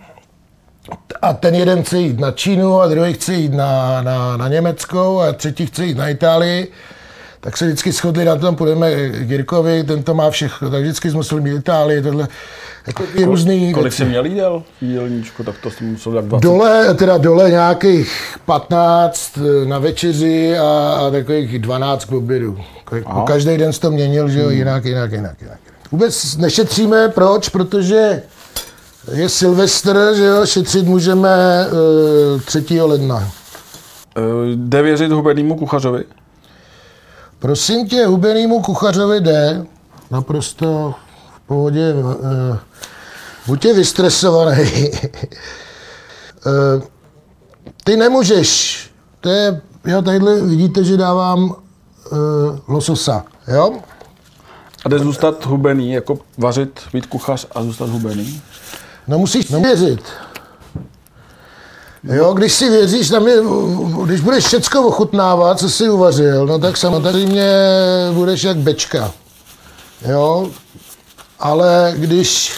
a ten jeden chce jít na Čínu a druhý chce jít na, na, na Německo a třetí chce jít na Itálii, tak se vždycky shodli na tom, půjdeme k Jirkovi, ten to má všechno, tak vždycky jsme museli mít Itálii, tohle, jako ty různý kolik jsi měl jídel v jídelníčku, tak to jsem musel dát 20. Dole, teda dole nějakých 15 na večeři a, a takových 12 k obědu. Ko- Každý den jsi to měnil, že jo, jinak, jinak, jinak, jinak. Vůbec nešetříme, proč? Protože je Silvestr, že jo, šetřit můžeme uh, 3. ledna. Eh, Jde věřit hubenýmu kuchařovi? Prosím tě, hubenýmu kuchařovi jde naprosto v pohodě. Uh, buď je vystresovaný. uh, ty nemůžeš. To je, jo, tadyhle vidíte, že dávám uh, lososa, jo? A jde zůstat hubený, jako vařit, být kuchař a zůstat hubený? No musíš věřit. Jo, když si věříš, tam je, když budeš všecko ochutnávat, co jsi uvařil, no tak samozřejmě budeš jak bečka. Jo, ale když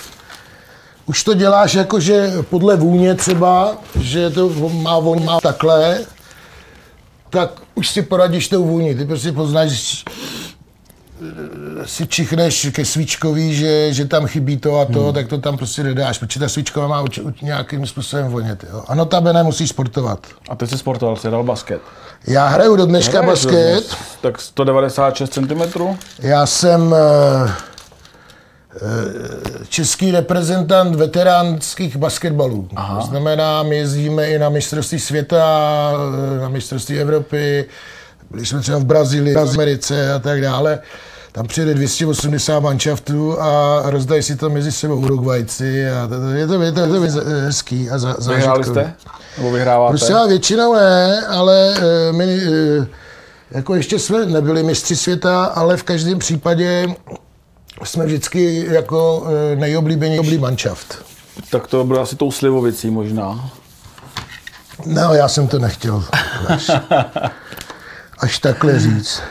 už to děláš jakože podle vůně třeba, že to má voň má takhle, tak už si poradíš tou vůni. Ty prostě poznáš, si čichneš ke svíčkový, že, že tam chybí to a to, hmm. tak to tam prostě nedáš, protože ta svíčková má uč, uč, nějakým způsobem vonět. Jo. A notabene musíš sportovat. A ty jsi sportoval, jsi dal basket. Já hraju do dneška Hraješ basket. dodnes. Tak 196 cm? Já jsem eh, eh, český reprezentant veteránských basketbalů. Aha. To znamená, my jezdíme i na mistrovství světa, eh, na mistrovství Evropy, byli jsme třeba v Brazílii, v Americe a tak dále. Tam přijede 280 manšaftů a rozdají si to mezi sebou Uruguajci a to, to, je, to, je, to, je to hezký a za, Vyhráli jste? Nebo vyhráváte? Prostě já většinou ne, ale eh, my eh, jako ještě jsme nebyli mistři světa, ale v každém případě jsme vždycky jako eh, nejoblíbenější manšaft. Tak to bylo asi tou slivovicí možná. No, já jsem to nechtěl až, až takhle říct.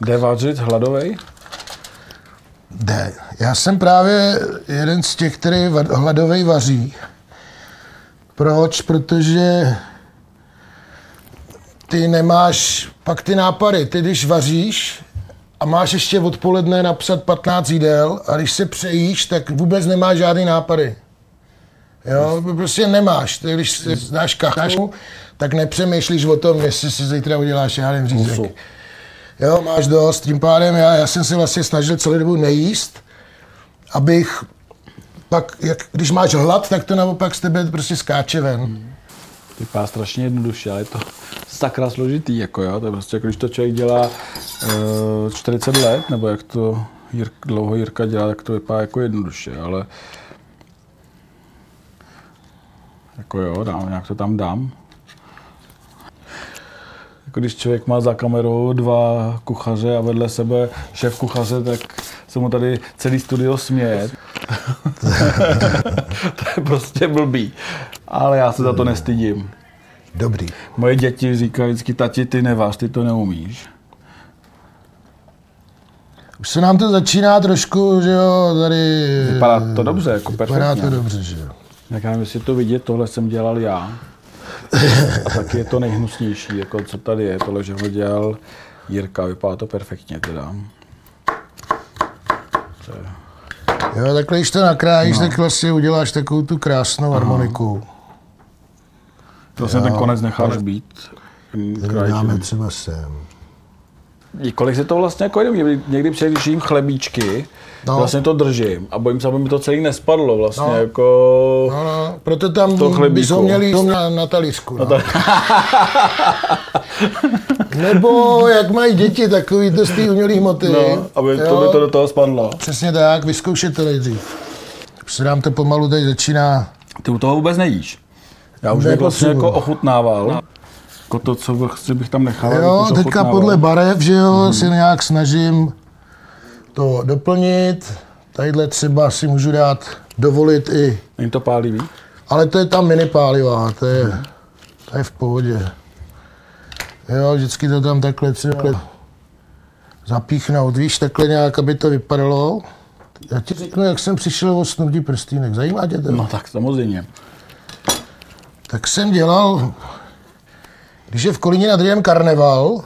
Jde vařit hladovej? Jde. Já jsem právě jeden z těch, který hladovej vaří. Proč? Protože ty nemáš pak ty nápady. Ty když vaříš a máš ještě odpoledne napsat 15 jídel a když se přejíš, tak vůbec nemáš žádný nápady. Jo, prostě nemáš. Ty, když si dáš kachu, tak nepřemýšlíš o tom, jestli si zítra uděláš, já nevím, řízek. Jo, máš dost, tím pádem já, já jsem se vlastně snažil celou dobu nejíst, abych pak, jak, když máš hlad, tak to naopak z tebe prostě skáče ven. Vypadá strašně jednoduše, ale je to sakra složitý, jako jo. To je prostě, jako když to člověk dělá uh, 40 let, nebo jak to Jirk, dlouho Jirka dělá, tak to vypadá jako jednoduše, ale jako jo, dám, nějak to tam dám. Jako když člověk má za kamerou dva kuchaře a vedle sebe šéf kuchaře, tak se mu tady celý studio směje. to je prostě blbý. Ale já se za to nestydím. Dobrý. Moje děti říkají vždycky, tati, ty neváš, ty to neumíš. Už se nám to začíná trošku, že jo, tady... Vypadá to dobře, jako Vypadá perfektně. to dobře, že jo. Jak já nevím, jestli to vidět, tohle jsem dělal já. A taky je to nejhnusnější, jako co tady je, tohle, že ho dělal Jirka, vypadá to perfektně teda. Jo, takhle, když to nakrájíš, no. tak vlastně uděláš takovou tu krásnou harmoniku. To vlastně ten konec necháš být. Dáme třeba sem. I kolik se to vlastně jako jde? Někdy, někdy přijde, když jím chlebíčky, No. no. vlastně to držím a bojím se, aby mi to celý nespadlo vlastně No. jako... No, no, proto tam To ho měli na, na talířku. No. Nebo jak mají děti takový to z té umělý hmoty. No, aby to by to do toho spadlo. Přesně tak, vyzkoušet to nejdřív. Už se nám to pomalu tady začíná. Ty u toho vůbec nejíš. Já už bych vlastně jako ochutnával. Jako to, co bych, si bych tam nechal. Jo, už teďka ochutnával. podle barev, že jo, hmm. se nějak snažím to doplnit. Tadyhle třeba si můžu dát, dovolit i, Není to pálivý? ale to je tam mini pálivá, to je, to je v pohodě. Jo, vždycky to tam takhle třeba zapíchnout, víš, takhle nějak, aby to vypadalo. Já ti řeknu, jak jsem přišel o snubdí prstýnek, zajímá tě to? No tak samozřejmě. Tak jsem dělal, když je v Kolíně nad Rýhem karneval,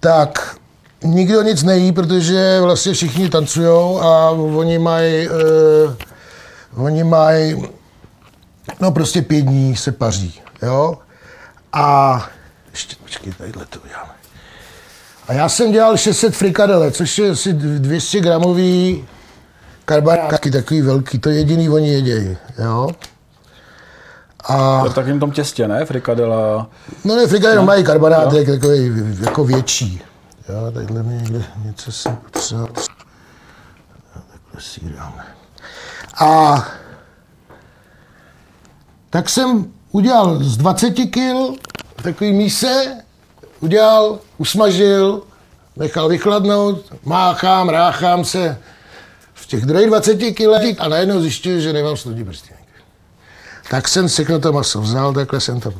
tak nikdo nic nejí, protože vlastně všichni tancujou a oni mají, uh, oni mají, no prostě pět dní se paří, jo. A ještě, počkej, tadyhle to uděláme. A já jsem dělal 600 frikadele, což je asi 200 gramový karbarátky, takový velký, to jediný oni jedějí, jo. A v takovém tom těstě, ne? Frikadela. No ne, frika jenom mají karbonátek takový jako větší. Jo, tadyhle mi někde něco jsem potřeboval. Takhle si ji dáme. A tak jsem udělal z 20 kg takový míse, udělal, usmažil, nechal vychladnout, máchám, ráchám se v těch druhých 20 kg a najednou zjišťuju, že nemám sludí prstínek. Tak jsem sekl to maso, vzal, takhle jsem to...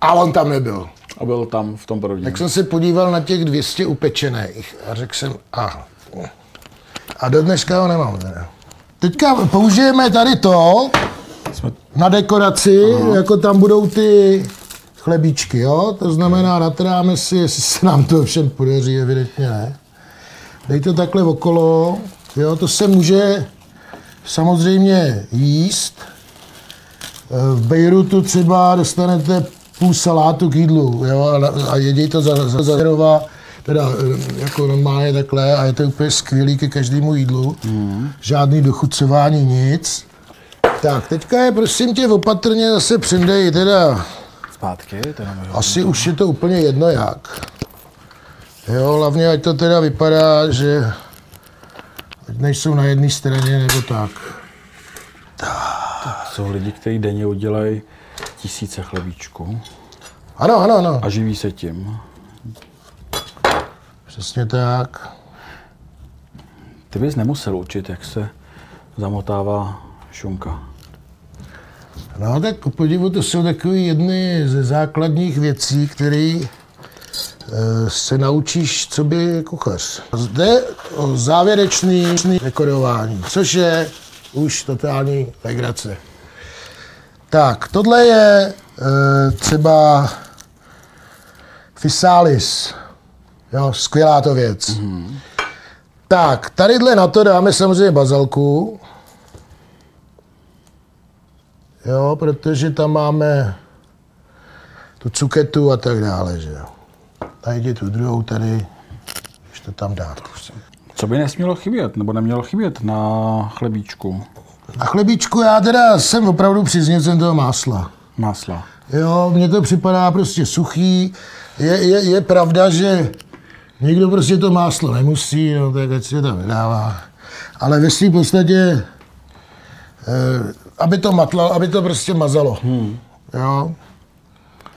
A on tam nebyl. A byl tam v tom porodě. Tak jsem se podíval na těch 200 upečených a řekl jsem, a, a do dneška ho nemám. Teda. Teďka použijeme tady to Jsme... na dekoraci, Aha. jako tam budou ty chlebíčky, jo? To znamená, natráme si, jestli se nám to všem podaří, evidentně ne. Dej to takhle okolo, jo? To se může samozřejmě jíst. V Bejrutu třeba dostanete půl salátu k jídlu, jo, a, a jedí to za, za, za rova, teda eh, jako normálně takhle a je to úplně skvělý ke každému jídlu. Mm. Žádný dochucování, nic. Tak, teďka je prosím tě opatrně zase přindej, teda Zpátky, teda asi už je to úplně jedno jak. Jo, hlavně ať to teda vypadá, že ať nejsou na jedné straně nebo tak. Jsou lidi, kteří denně udělají tisíce chlebíčků Ano, ano, ano, a živí se tím. přesně tak. Ty bys nemusel učit, jak se zamotává šunka. No tak ku podivu to jsou takové jedny ze základních věcí, které eh, se naučíš, co by kuchař. Zde o závěrečný dekorování, což je už totální legrace. Tak, tohle je eh, třeba Fisalis. Jo, skvělá to věc. Mm-hmm. Tak, tadyhle na to dáme samozřejmě bazalku. Jo, protože tam máme tu cuketu a tak dále, že jo. Najdi tu druhou tady, když to tam dát. Co by nesmělo chybět, nebo nemělo chybět na chlebíčku? Na chlebíčku já teda jsem opravdu příznivcem toho másla. Másla. Jo, mně to připadá prostě suchý. Je, je, je pravda, že někdo prostě to máslo nemusí, no tak ať si to vydává. Ale ve svým podstatě, eh, aby to matlo, aby to prostě mazalo. Hmm. Jo.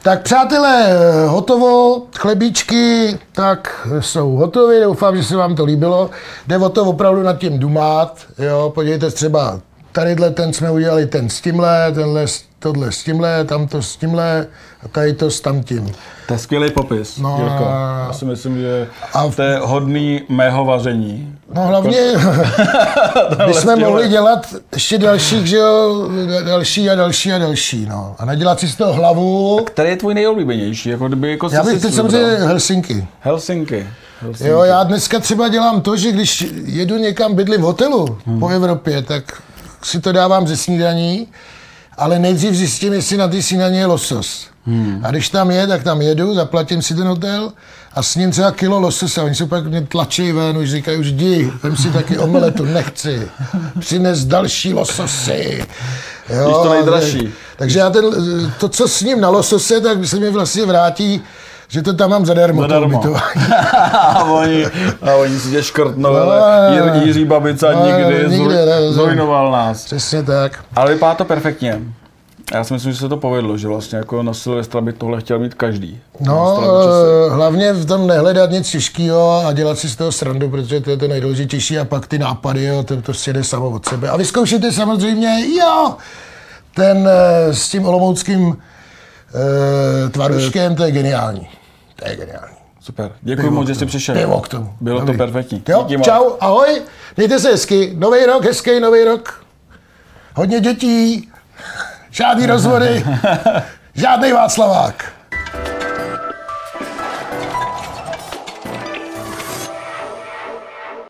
Tak přátelé, eh, hotovo, chlebíčky, tak jsou hotové, doufám, že se vám to líbilo. Jde o to opravdu nad tím dumát, jo, podívejte se třeba, tadyhle ten jsme udělali ten s tímhle, tenhle, s- tohle s tímhle, tamto s tímhle a tady to s tamtím. To je skvělý popis, No, Jirko. Já si myslím, že A v- to je hodný mého vaření. No hlavně bychom mohli dělat ještě dalších, že jo, další a další a další, no. A nedělat si z toho hlavu. Který je tvůj nejoblíbenější? Jako kdyby, jako Já bych si teď samozřejmě Helsinky. Helsinky. Helsinky. Jo, já dneska třeba dělám to, že když jedu někam bydlím v hotelu hmm. po Evropě, tak si to dávám ze snídaní, ale nejdřív zjistím, jestli na ty snídaní je losos. Hmm. A když tam je, tak tam jedu, zaplatím si ten hotel a s ním třeba kilo lososa. Oni se pak mě tlačí ven, už říkají, už jdi, vem si taky omeletu, nechci. Přines další lososy. Jo, Víš to nejdražší. Takže já ten, to, co s ním na losose, tak se mi vlastně vrátí že to tam mám zadarmo. zadarmo. To a, oni, a oni si tě škrtnou, no, ale Jiří Babica no, nikdy, nikdy zrujnoval nás. Přesně tak. Ale vypadá to perfektně. Já si myslím, že se to povedlo, že vlastně jako na Silvestra by tohle chtěl mít každý. No, hlavně v tom nehledat nic těžkého a dělat si z toho srandu, protože to je to nejdůležitější a pak ty nápady, jo, to, to jde samo od sebe. A vyzkoušíte samozřejmě, jo, ten eh, s tím olomouckým tvaruškem, to je geniální. To je geniální. Super. Děkuji moc, že jsi přišel. Pivo k tomu. Bylo Dobrý. to perfektní. Jo, čau, ahoj. Mějte se hezky. Nový rok, hezký nový rok. Hodně dětí. Žádný rozvody. Žádný Václavák.